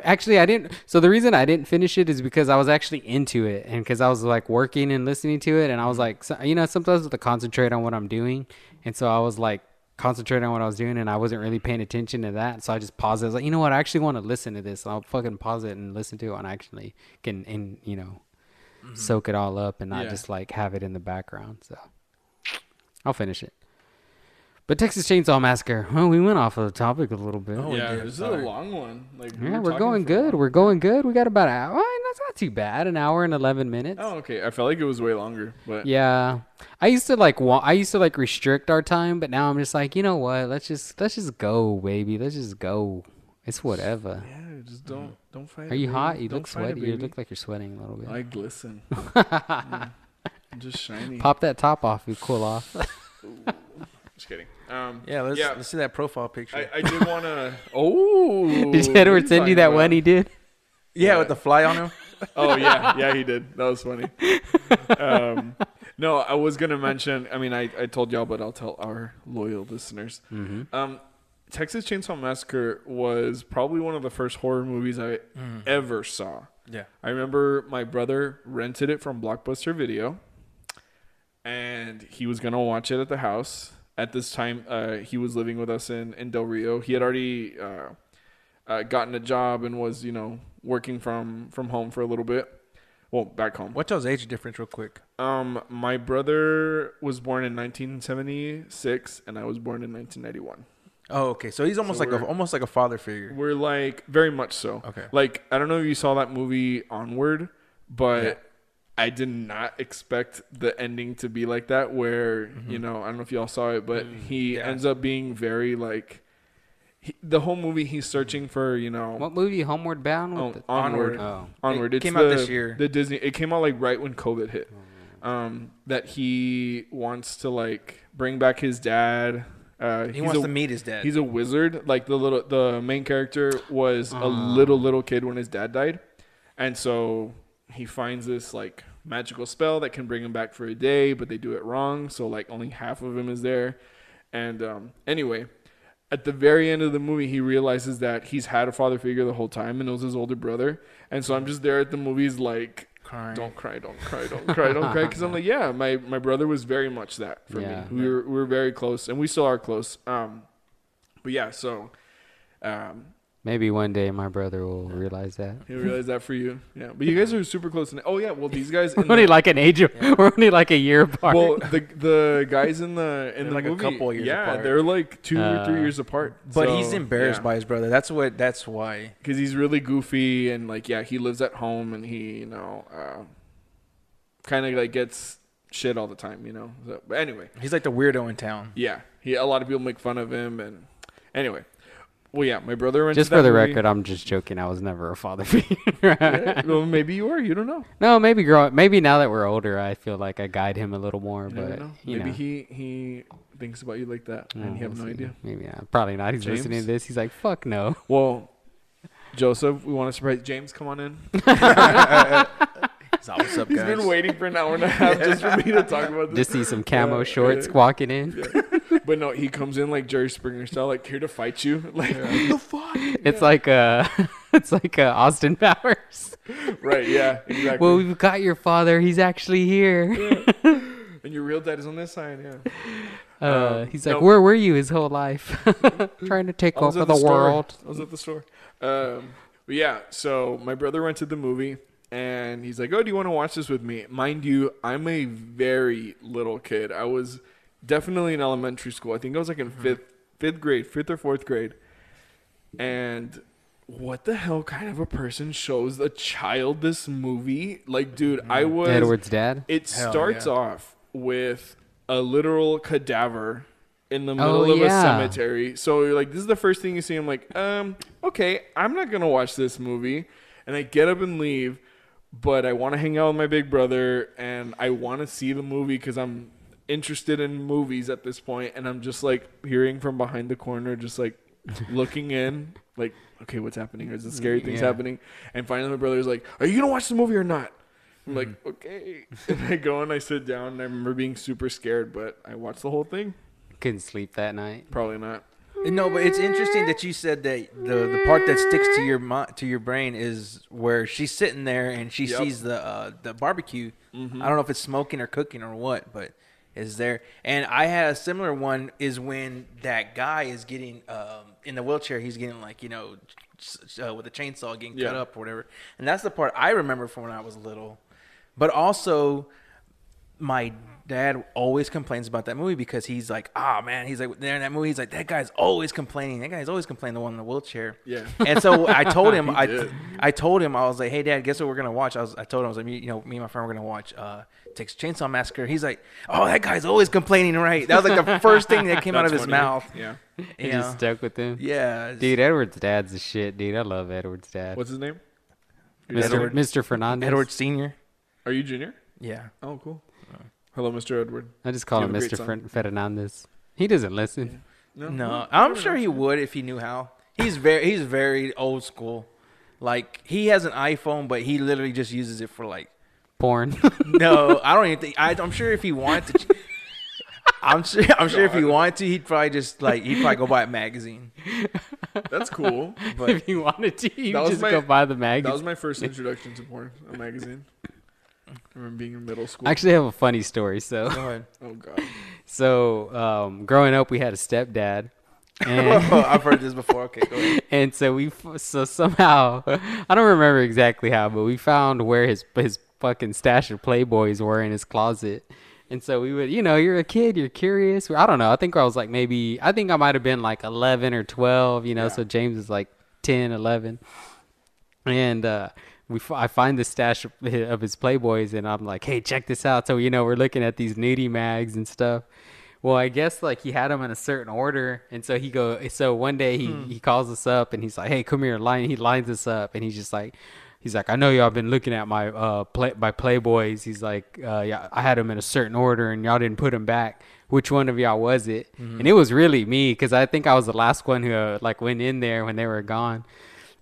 Actually, I didn't. So the reason I didn't finish it is because I was actually into it, and because I was like working and listening to it, and I was mm-hmm. like, so, you know, sometimes I have to concentrate on what I'm doing, and so I was like concentrating on what I was doing, and I wasn't really paying attention to that. So I just paused. it. I was like, you know what? I actually want to listen to this. I'll fucking pause it and listen to it, and I actually can, and you know, mm-hmm. soak it all up and not Yeah. just like have it in the background. So I'll finish it. But Texas Chainsaw Massacre. Well, we went off of the topic a little bit. Oh, we yeah, did. this is Sorry. a long one. Like we yeah, were we're going good. We're going good. We got about an hour. Oh, that's not too bad. An hour and eleven minutes. Oh, okay. I felt like it was way longer, but Yeah, I used to like wa- I used to like restrict our time, but now I'm just like, you know what? Let's just let's just go, baby. Let's just go. It's whatever. yeah, just don't don't fight. Are you baby. hot? You Don't look sweaty. you look like you're sweating a little bit. I glisten. Mm. I'm just shiny. Pop that top off. You cool off. Just kidding. Um, Yeah, let's Yeah. let's see that profile picture. I, I did want to. Oh, did Edward send you that about? one he did? yeah, with the fly on him. Oh yeah, yeah, he did. That was funny. Um, no, I was gonna mention. I mean, I, I told y'all, but I'll tell our loyal listeners. Mm-hmm. Um, Texas Chainsaw Massacre was probably one of the first horror movies I ever saw. Yeah. I remember my brother rented it from Blockbuster Video, and he was gonna watch it at the house. At this time, uh, he was living with us in in Del Rio. He had already uh, uh, gotten a job and was, you know, working from from home for a little bit. Well, back home. What's y'all's age difference, real quick? Um, my brother was born in 1976, and I was born in 1991. Oh, okay. So he's almost So like a almost like a father figure. We're like very much so. Okay. Like I don't know if you saw that movie Onward, but Yeah. I did not expect the ending to be like that. Where you know I don't know if y'all saw it, but he Mm-hmm. Yeah. ends up being very like he, the whole movie. He's searching for you know What movie? Homeward Bound. oh, the- Onward. oh. Onward. It it's came the, out this year. The Disney. It came out like right when COVID hit. Um, that he wants to like bring back his dad. Uh, He wants a, to meet his dad. He's a wizard. Like the little the main character was a Ah. little little kid when his dad died, and so he finds this like magical spell that can bring him back for a day, but they do it wrong. So like only half of him is there, and um, anyway. At the very end of the movie, he realizes that he's had a father figure the whole time and it was his older brother. And so I'm just there at the movies, like, crying. don't cry, don't cry, don't cry, don't cry. Because I'm like, yeah, my, my brother was very much that for Yeah. me. We were we were very close, and we still are close. Um, but yeah, so um, Maybe one day my brother will realize that. He'll realize that for you. Yeah, but you guys are super close. And oh yeah, well these guys. We're only the, like an age. Of, We're only like a year apart. well, the the guys in the in They're the like a movie, couple years yeah, apart. they're like two or three Uh, years apart. But So, he's embarrassed yeah. by his brother. That's what. That's why. because he's really goofy and like yeah he lives at home and he you know uh, kind of like gets shit all the time you know so, but anyway He's like the weirdo in town. yeah he a lot of people make fun of him and anyway well yeah my brother rented just that for the movie. record, I'm just joking. I was never a father figure. Yeah, well maybe you are you don't know no, maybe grow. Maybe now that we're older, I feel like I guide him a little more. you but know you maybe know, he he thinks about you like that and Oh, you have we'll no see. idea Maybe not. Probably not. He's listening to this. He's like, "Fuck no." well Joseph we want to surprise James come on in So, what's up, he's guys? been waiting for an hour and a half just for me to talk about this Just see some camo Yeah, shorts yeah. walking in. But no, he comes in like Jerry Springer style, like here to fight you. Like the fuck? It's like uh it's like uh, Austin Powers. Right? Yeah, exactly. Well, we've got your father. He's actually here. and your real dad is on this side. Yeah. Uh, Um, he's like, nope. where were you his whole life? Trying to take over at the, world. I was at the store. Um, but yeah, so my brother rented the movie, and he's like, "Oh, do you want to watch this with me?" Mind you, I'm a very little kid. I was definitely in elementary school. I think I was like in Mm-hmm. fifth, fifth grade, fifth or fourth grade. And what the hell kind of a person shows a child this movie? Like, dude, I was Edward's dad. it Hell starts yeah. off with a literal cadaver in the middle Oh, of yeah. a cemetery. So you're like, this is the first thing you see. I'm like, um, okay, I'm not gonna watch this movie. And I get up and leave, but I want to hang out with my big brother and I want to see the movie because I'm interested in movies at this. And I'm just like hearing from behind the corner, just like looking in, like, okay, what's happening? Is it scary things Yeah. happening? And finally, my brother's like, "Are you gonna watch the movie or not?" I'm like, Mm-hmm. okay. And I go and I sit down, and I remember being super scared, but I watched the whole thing. Couldn't sleep that night. Probably not. No, but it's interesting that you said that the the part that sticks to your mi- to your brain is where she's sitting there and she Yep. sees the uh, the barbecue. I don't know if it's smoking or cooking or what, but is there. And I had a similar one is when that guy is getting um, in the wheelchair. He's getting like you know uh, with a chainsaw getting cut up or whatever. And that's the part I remember from when I was little. But also my dad always complains about that movie because he's like, ah, man, he's like, there in that movie, he's like, that guy's always complaining. That guy's always complaining, the one in the wheelchair. Yeah. And so I told him, I, did. I told him, I was like, hey, dad, guess what we're gonna watch? I was, I told him, I was like, you know, me and my friend were gonna watch uh, Texas Chainsaw Massacre. He's like, oh, that guy's always complaining, right? That was like the first thing that came out of That's his funny. mouth. Yeah. It You just know? stuck with him. Yeah, Dude, Edward's dad's the shit, dude. I love Edward's dad. What's his name? Mr. Edward- Mr. Fernandez. Edward Senior. Are you Junior? Yeah. Oh, cool. Hello, Mr. Edward. I just call You him have a Mr. son. Fern- Fernandez. He doesn't listen. No, I'm sure he would if he knew how. He's very he's very old school. Like he has an iPhone, but he literally just uses it for like. Porn. No, I don't even think. I, I'm sure if he wanted to. I'm sure. I'm sure if he wanted to, he'd probably just like he'd probably go buy a magazine. That's cool. But if you wanted to, you That was just my- go buy the that magazine. was my first introduction to porn, a magazine. I remember being in middle school. I actually have a funny story. So, go ahead. oh god. so um, growing up, we had a stepdad, and I've heard this before. Okay, go ahead. and so we f- so somehow I don't remember exactly how, but we found where his his fucking stash of Playboys were in his closet. And so we would, you know, you're a kid, you're curious. I don't know. I think I was like maybe, I think I might have been like 11 or 12, you know, so James is like 10, 11. And uh, we, f- I find the stash of, his Playboys and I'm like, hey, check this out. So, you know, we're looking at these nudie mags and stuff. Well, I guess like he had them in a certain order, and so he go. So one day he, he calls us up and he's like, "Hey, come here." Line. He lines us up, and he's just like, he's like, "I know y'all been looking at my uh play my Playboys." He's like, uh, "Yeah, I had them in a certain order, and y'all didn't put them back. Which one of y'all was it?" And it was really me because I think I was the last one who uh, like went in there when they were gone.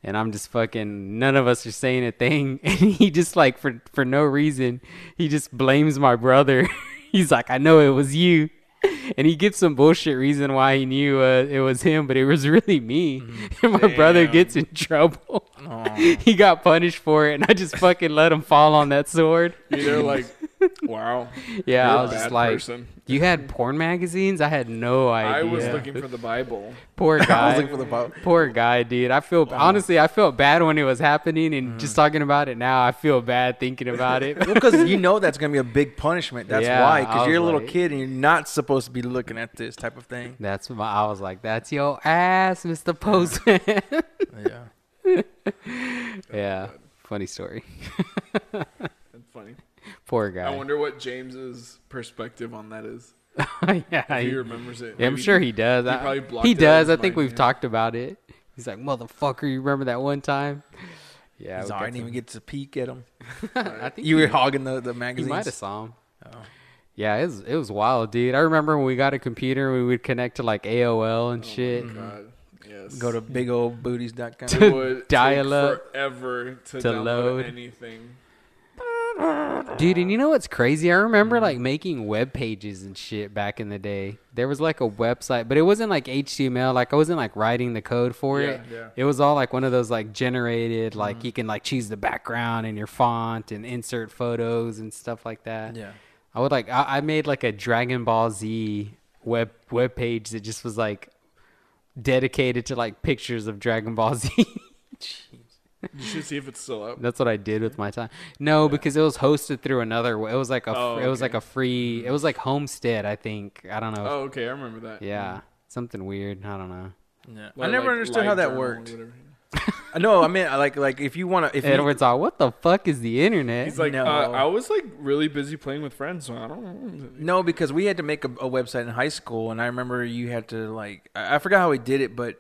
And I'm just fucking. None of us are saying a thing, and he just like for for no reason, he just blames my brother. He's like, "I know it was you." and he gives some bullshit reason why he knew uh, it was him, but it was really me. And my brother gets in trouble. he got punished for it, and I just fucking let him fall on that sword. You're like, wow. Yeah, I was just like, person. "You had porn magazines? I had no idea." I was looking for the Bible. Poor guy. I was looking for the Bible. Poor guy, dude. I feel honestly, I felt bad when it was happening, and Mm. just talking about it now, I feel bad thinking about it. because you know that's gonna be a big punishment. That's Yeah, why, because you're a little like- kid and you're not supposed to be looking at this type of thing. That's what I was like. That's your ass, Mister Postman. Yeah. yeah, funny story. That's funny. Poor guy. I wonder what James's perspective on that is. yeah, If he he- remembers it. yeah, I'm sure he does. he I- probably blocked he it out of does. I think mind, we've yeah. talked about it. He's like, motherfucker, you remember that one time? Yeah, He's we I didn't even some- get to peek at him. I think You he- were hogging the the He magazines. might have saw him. Oh. Yeah, it was it was wild, dude. I remember when we got a computer, we would connect to like AOL and oh shit. Oh God. Yes. Go to bigoldbooties.com. It would dial up forever to, to download load. anything. Dude, and you know what's crazy? I remember mm-hmm. like making web pages and shit back in the day. There was like a website, but it wasn't like HTML. Like I wasn't like writing the code for it. Yeah, yeah. It was all like one of those like generated, like mm-hmm. you can like choose the background and your font and insert photos and stuff like that. Yeah. I would like I, I made like a Dragon Ball Z web web page that just was like dedicated to like pictures of Dragon Ball Z. You should see if it's still up. That's what I did with my time. No, because it was hosted through another. It was like a. Oh, it was like a free. It was like Homestead, I think. I don't know. Oh, okay, I remember that. yeah, something weird. I don't know. Yeah. I never like, understood how that journal or worked. Whatever. I know. I mean, like, like if you want to, if you, Edward's all, what the fuck is the internet? He's like, No. uh, I was like really busy playing with friends, so I don't. No, because we had to make a, a website in high school, and I remember you had to like I I forgot how we did it, but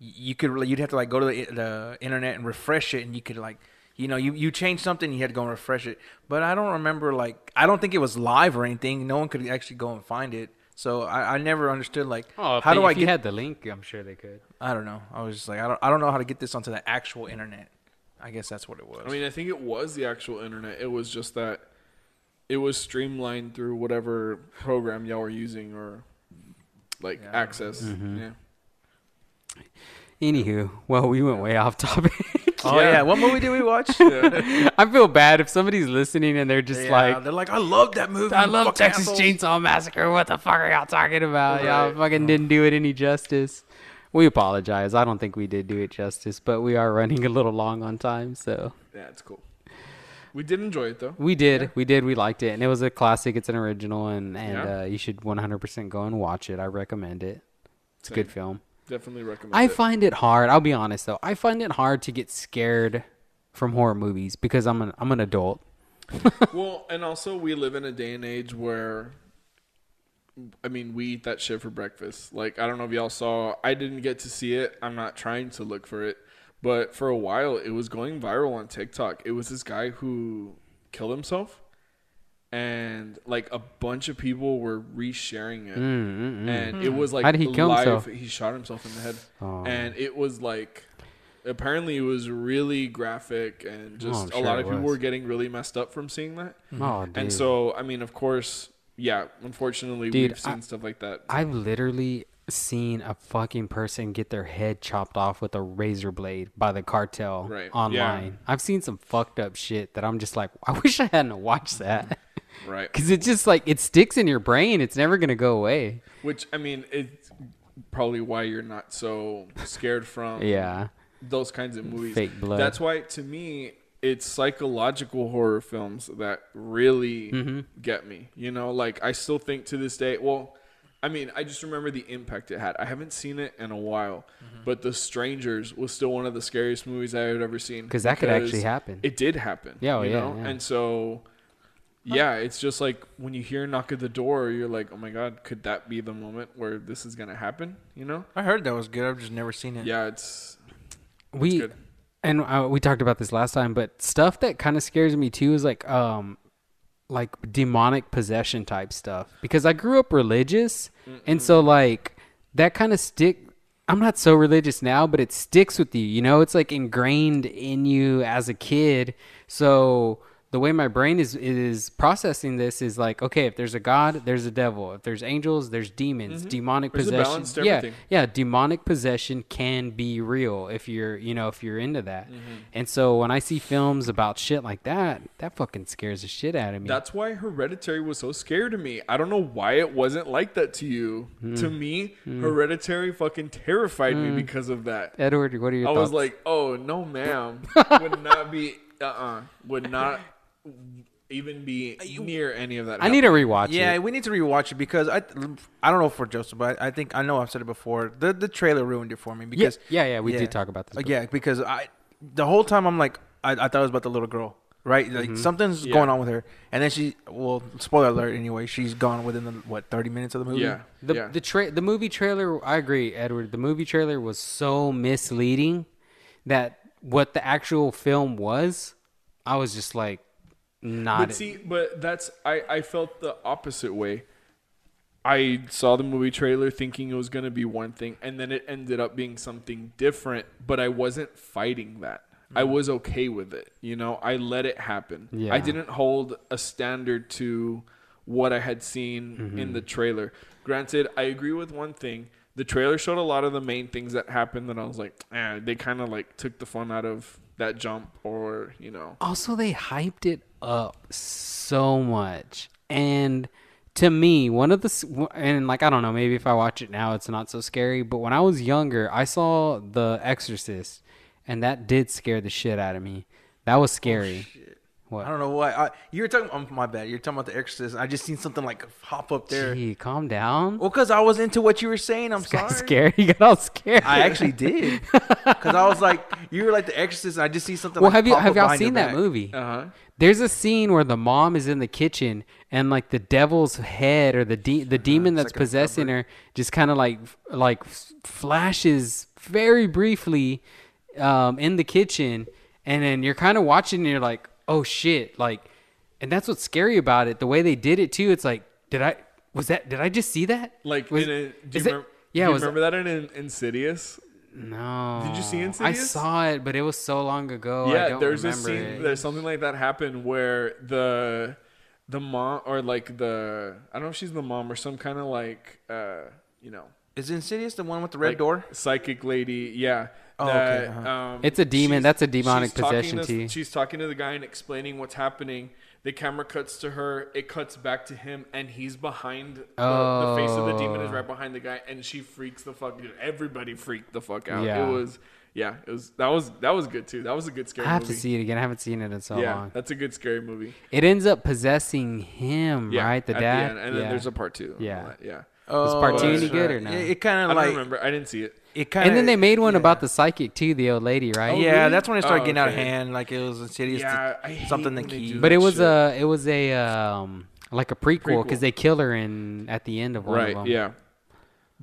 you could really- you'd have to like go to the, the internet and refresh it, and you could like you know you you change something, you had to go and refresh it. But I don't remember like I don't think it was live or anything. No one could actually go and find it. So I, I never understood like oh, how they- do I if you get had the link, I'm sure they could. I don't know. I was just like I don't I don't know how to get this onto the actual internet. I guess that's what it was. I mean, I think it was the actual internet. It was just that it was streamlined through whatever program y'all were using or like Yeah. access. Mm-hmm. Yeah. Anywho, well, we went way off topic. oh yeah. yeah. what movie did we watch? I feel bad if somebody's listening and they're just Yeah, like, they're like I love that movie. I love Texas assholes." Chainsaw Massacre. What the fuck are y'all talking about? Y'all fucking didn't do it any justice. We apologize. I don't think we did do it justice, but we are running a little long on time, so Yeah, it's cool. We did enjoy it though. we did, we did, we liked it, and it was a classic. It's an original, and and Yeah. uh, you should 100% go and watch it. I recommend it. It's a good film. Definitely recommend I it. find it hard. I'll be honest though. I find it hard to get scared from horror movies because I'm an I'm an adult. well, and also we live in a day and age where I mean, we eat that shit for breakfast. Like, I don't know if y'all saw, I didn't get to see it. I'm not trying to look for it. But for a while, it was going viral on TikTok. It was this guy who killed himself. And, like, a bunch of people were resharing it. Mm, mm, mm. And it was, like, How did he kill live. himself? He shot himself in the head. Oh. And it was, like, apparently it was really graphic. And Oh, just a sure lot of people was. were getting really messed up from seeing that. Oh. And so, I mean, of course, yeah. Unfortunately, Dude, we've seen I- stuff like that. I've literally seen a fucking person get their head chopped off with a razor blade by the cartel Right. online. Yeah. I've seen some fucked up shit that I'm just like, I wish I hadn't watched that. right. Because it just like, it sticks in your brain. It's never going to go away. Which I mean, it's probably why you're not so scared from Yeah. those kinds of movies. Fake blood. That's why, to me, it's psychological horror films that really Mm-hmm. get me. You know, like I still think to this day. Well, I mean, I just remember the impact it had. I haven't seen it in a while, Mm-hmm. but The Strangers was still one of the scariest movies I had ever seen. Because that could actually happen. It did happen. Yeah, oh, you yeah, know? yeah. And so. Yeah, it's just like when you hear a knock at the door, you're like, "Oh my god, could that be the moment where this is gonna happen?" You know? I heard that was good. I've just never seen it. Yeah, it's we good. And uh, we talked about this last time but stuff that kind of scares me too is like um like demonic possession type stuff. Because i grew up religious and so like that kind of stick i'm not so religious now but it sticks with you you know? It's like ingrained in you as a kid. So the way my brain is is processing this is like okay if there's a god there's a devil if there's angels there's demons demonic There's possession yeah yeah demonic possession can be real if you're you know if you're into that Mm-hmm. and so when i see films about shit like that that fucking scares the shit out of me That's why Hereditary was so scary to me. I don't know why it wasn't like that to you. Hmm. To me, Hereditary fucking terrified me because of that. edward what are your I thoughts was like, "Oh no, ma'am," would not be, uh, uh would not even be near any of that. i need to rewatch it. Yeah, it we need to rewatch it because I, I don't know for Joseph, but I, I think I know I've said it before. The the trailer ruined it for me because yeah yeah we did talk about this Uh, before. yeah, because I the whole time I'm like I, I thought it was about the little girl, right? Like something's Yeah. going on with her, and then she well, spoiler alert anyway, she's gone within the what 30 minutes of the movie. Yeah, The yeah. the tra- the movie trailer, I agree, Edward. The movie trailer was so misleading that what the actual film was, I was just like, not. But see, but that's I I felt the opposite way. I saw the movie trailer thinking it was going to be one thing and then it ended up being something different, but I wasn't fighting that. I was okay with it. You know, I let it happen. Yeah. I didn't hold a standard to what I had seen in the trailer. Granted, I agree with one thing. The trailer showed a lot of the main things that happened that I was like, eh, they kind of like took the fun out of that jump or, you know. Also, they hyped it up so much, and to me, one of the and like I don't know, maybe if I watch it now, it's not so scary. But when I was younger, I saw The Exorcist, and that did scare the shit out of me. That was scary. Oh, I don't know why. I, you were talking. Oh, my bad. You're talking about the Exorcist. I just seen something like hop up there. Gee, calm down. Well, because I was into what you were saying. I'm sorry. scared. You got all scared. I actually did. Because I was like, you were like the Exorcist, and I just see something. well, like have you have y'all seen that movie? Uh huh. There's a scene where the mom is in the kitchen and like the devil's head or the de- the demon that's like possessing her just kind of like like flashes very briefly um, in the kitchen, and then you're kind of watching and you're like, oh shit, like, and that's what's scary about it. The way they did it too. It's like, did I was that? Did I just see that? Like, Was- in a, do you is it- yeah, do you was- remember that in, in Insidious? No. Did you see Insidious? I saw it, but it was so long ago. I yeah, don't there's a scene. it. There's something like that happened where the the mom or like the I don't know if she's the mom or some kind of like uh you know Is Insidious the one with the red like, door? psychic lady. Yeah. Oh, that, okay, uh-huh. um, It's a demon. That's a demonic possession to- too. She's talking to the guy and explaining what's happening. The camera cuts to her. It cuts back to him, and he's behind. The, the face of the demon is Oh. right behind the guy, and she freaks the fuck. Dude, everybody freaked the fuck out. Yeah. It was, yeah, it was. That was that was good too. That was a good scary I have movie. to see it again. I haven't seen it in so yeah, long. that's a good scary movie. It ends up possessing him, Yeah, right? The at dad. end, and then yeah. there's a part two. and Yeah. all that, yeah. Was part two that's any good or no? It, it kind I of don't remember. I didn't see it. It kind of. and then they made one about the psychic too, the old lady, right? Oh, yeah, really? that's when it started Oh, getting out of hand. Like it was Insidious. Yeah, I hate something that when they key. but it was shit. a it was a um like a prequel Prequel. because they kill her in at the end of one right. of them. Yeah.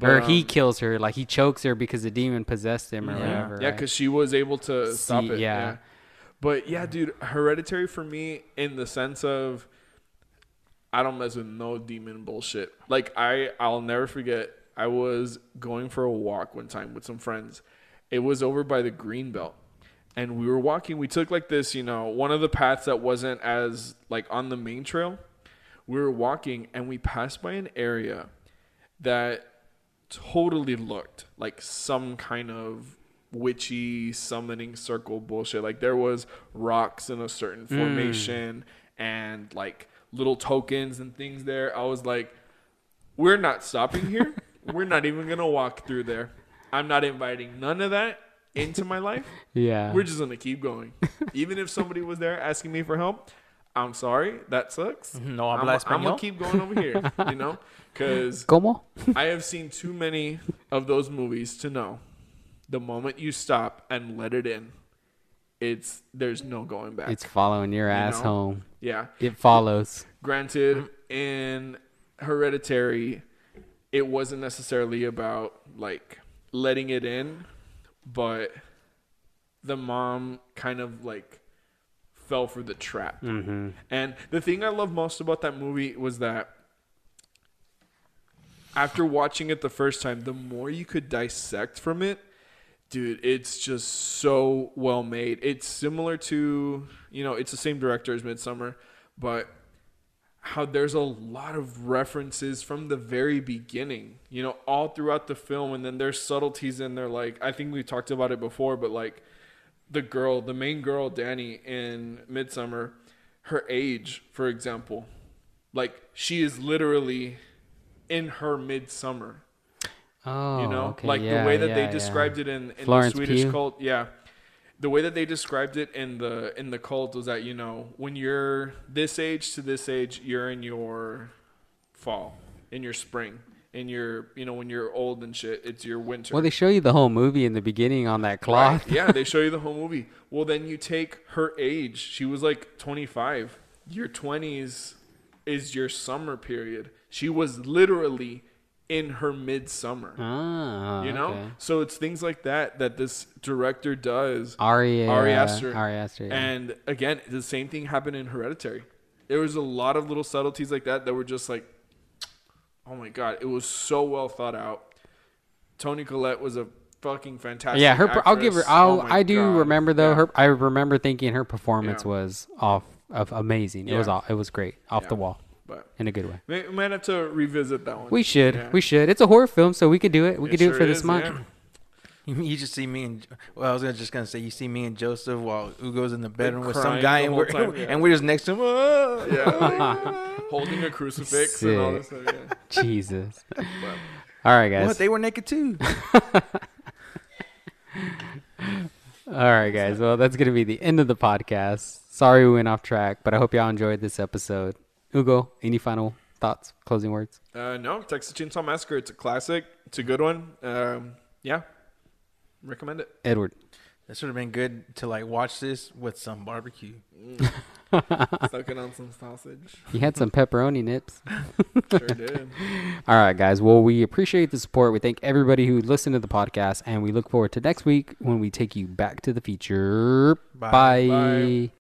or he um, kills her, like he chokes her because the demon possessed him or Yeah, whatever. yeah, right? because she was able to stop it. yeah. Yeah. but yeah, dude, Hereditary for me in the sense of I don't mess with no demon bullshit. Like I, I'll never forget. I was going for a walk one time with some friends. It was over by the green belt, and we were walking. We took like this, you know, one of the paths that wasn't as like on the main trail. We were walking, and we passed by an area that totally looked like some kind of witchy summoning circle bullshit. Like there was rocks in a certain hmm. formation and like little tokens and things there. I was like, we're not stopping here. We're not even gonna walk through there. I'm not inviting none of that into my life. yeah. We're just gonna keep going. Even if somebody was there asking me for help, I'm sorry, that sucks. No I'm, habla I'm gonna keep going over here, you know, because Como? I have seen too many of those movies to know the moment you stop and let it in, it's there's no going back. It's following your ass know? home. yeah. It follows. Granted, in Hereditary, it wasn't necessarily about like letting it in, but the mom kind of like fell for the trap. Mm-hmm. And the thing I love most about that movie was that after watching it the first time, the more you could dissect from it, dude, it's just so well made. It's similar to, you know, it's the same director as Midsommar, but how there's a lot of references from the very beginning, you know, all throughout the film, and then there's subtleties in there. Like I think we talked about it before, but like the girl, the main girl, Dani in Midsommar, her age, for example, like she is literally in her midsummer. Oh, You know, okay, like yeah, the way that yeah, they yeah. described it in, in Florence the Swedish Pugh? cult. Yeah, the way that they described it in the in the cult was that you know when you're this age to this age, you're in your fall, in your spring, in your you know when you're old and shit, it's your winter. Well, they show you the whole movie in the beginning on that cloth. Right. Yeah, they show you the whole movie. Well, then you take her age. She was like 25. Your 20s is your summer period. She was literally in her midsummer. Ah, you know? okay. So it's things like that that this director does. Ari, Ari uh, Aster. Ari Aster. yeah. And again, the same thing happened in Hereditary. There was a lot of little subtleties like that that were just like, oh my god, it was so well thought out. Toni Collette was a fucking fantastic. Yeah, her. I'll give her. I'll, Oh I do God. remember though. Yeah. Her. I remember thinking her performance Yeah. was off of amazing. It was. It was great. Off the wall But in a good way. we we might have to revisit that one. We should. Yeah. We should. It's a horror film, so we could do it. We It could do it for this is, month. yeah. You, you just see me and well, I was just gonna say you see me and Joseph while Ugo's in the bedroom with some guy and we're time, yeah. and we're just next to him. "Ah." Yeah. Holding a crucifix and all this stuff. Yeah. Jesus. But All right, guys. What they were naked too. All right, guys. Well, that's going to be the end of the podcast. Sorry we went off track, but I hope y'all enjoyed this episode. Ugo, any final thoughts, closing words? Uh, no, Texas Chainsaw Massacre. It's a classic. It's a good one. Um, yeah, recommend it. Edward. This would have been good to like watch this with some barbecue. Sucking on some sausage. You had some pepperoni nips. Sure did. All right, guys. Well, we appreciate the support. We thank everybody who listened to the podcast, and we look forward to next week when we take you back to the future. Bye. Bye. Bye.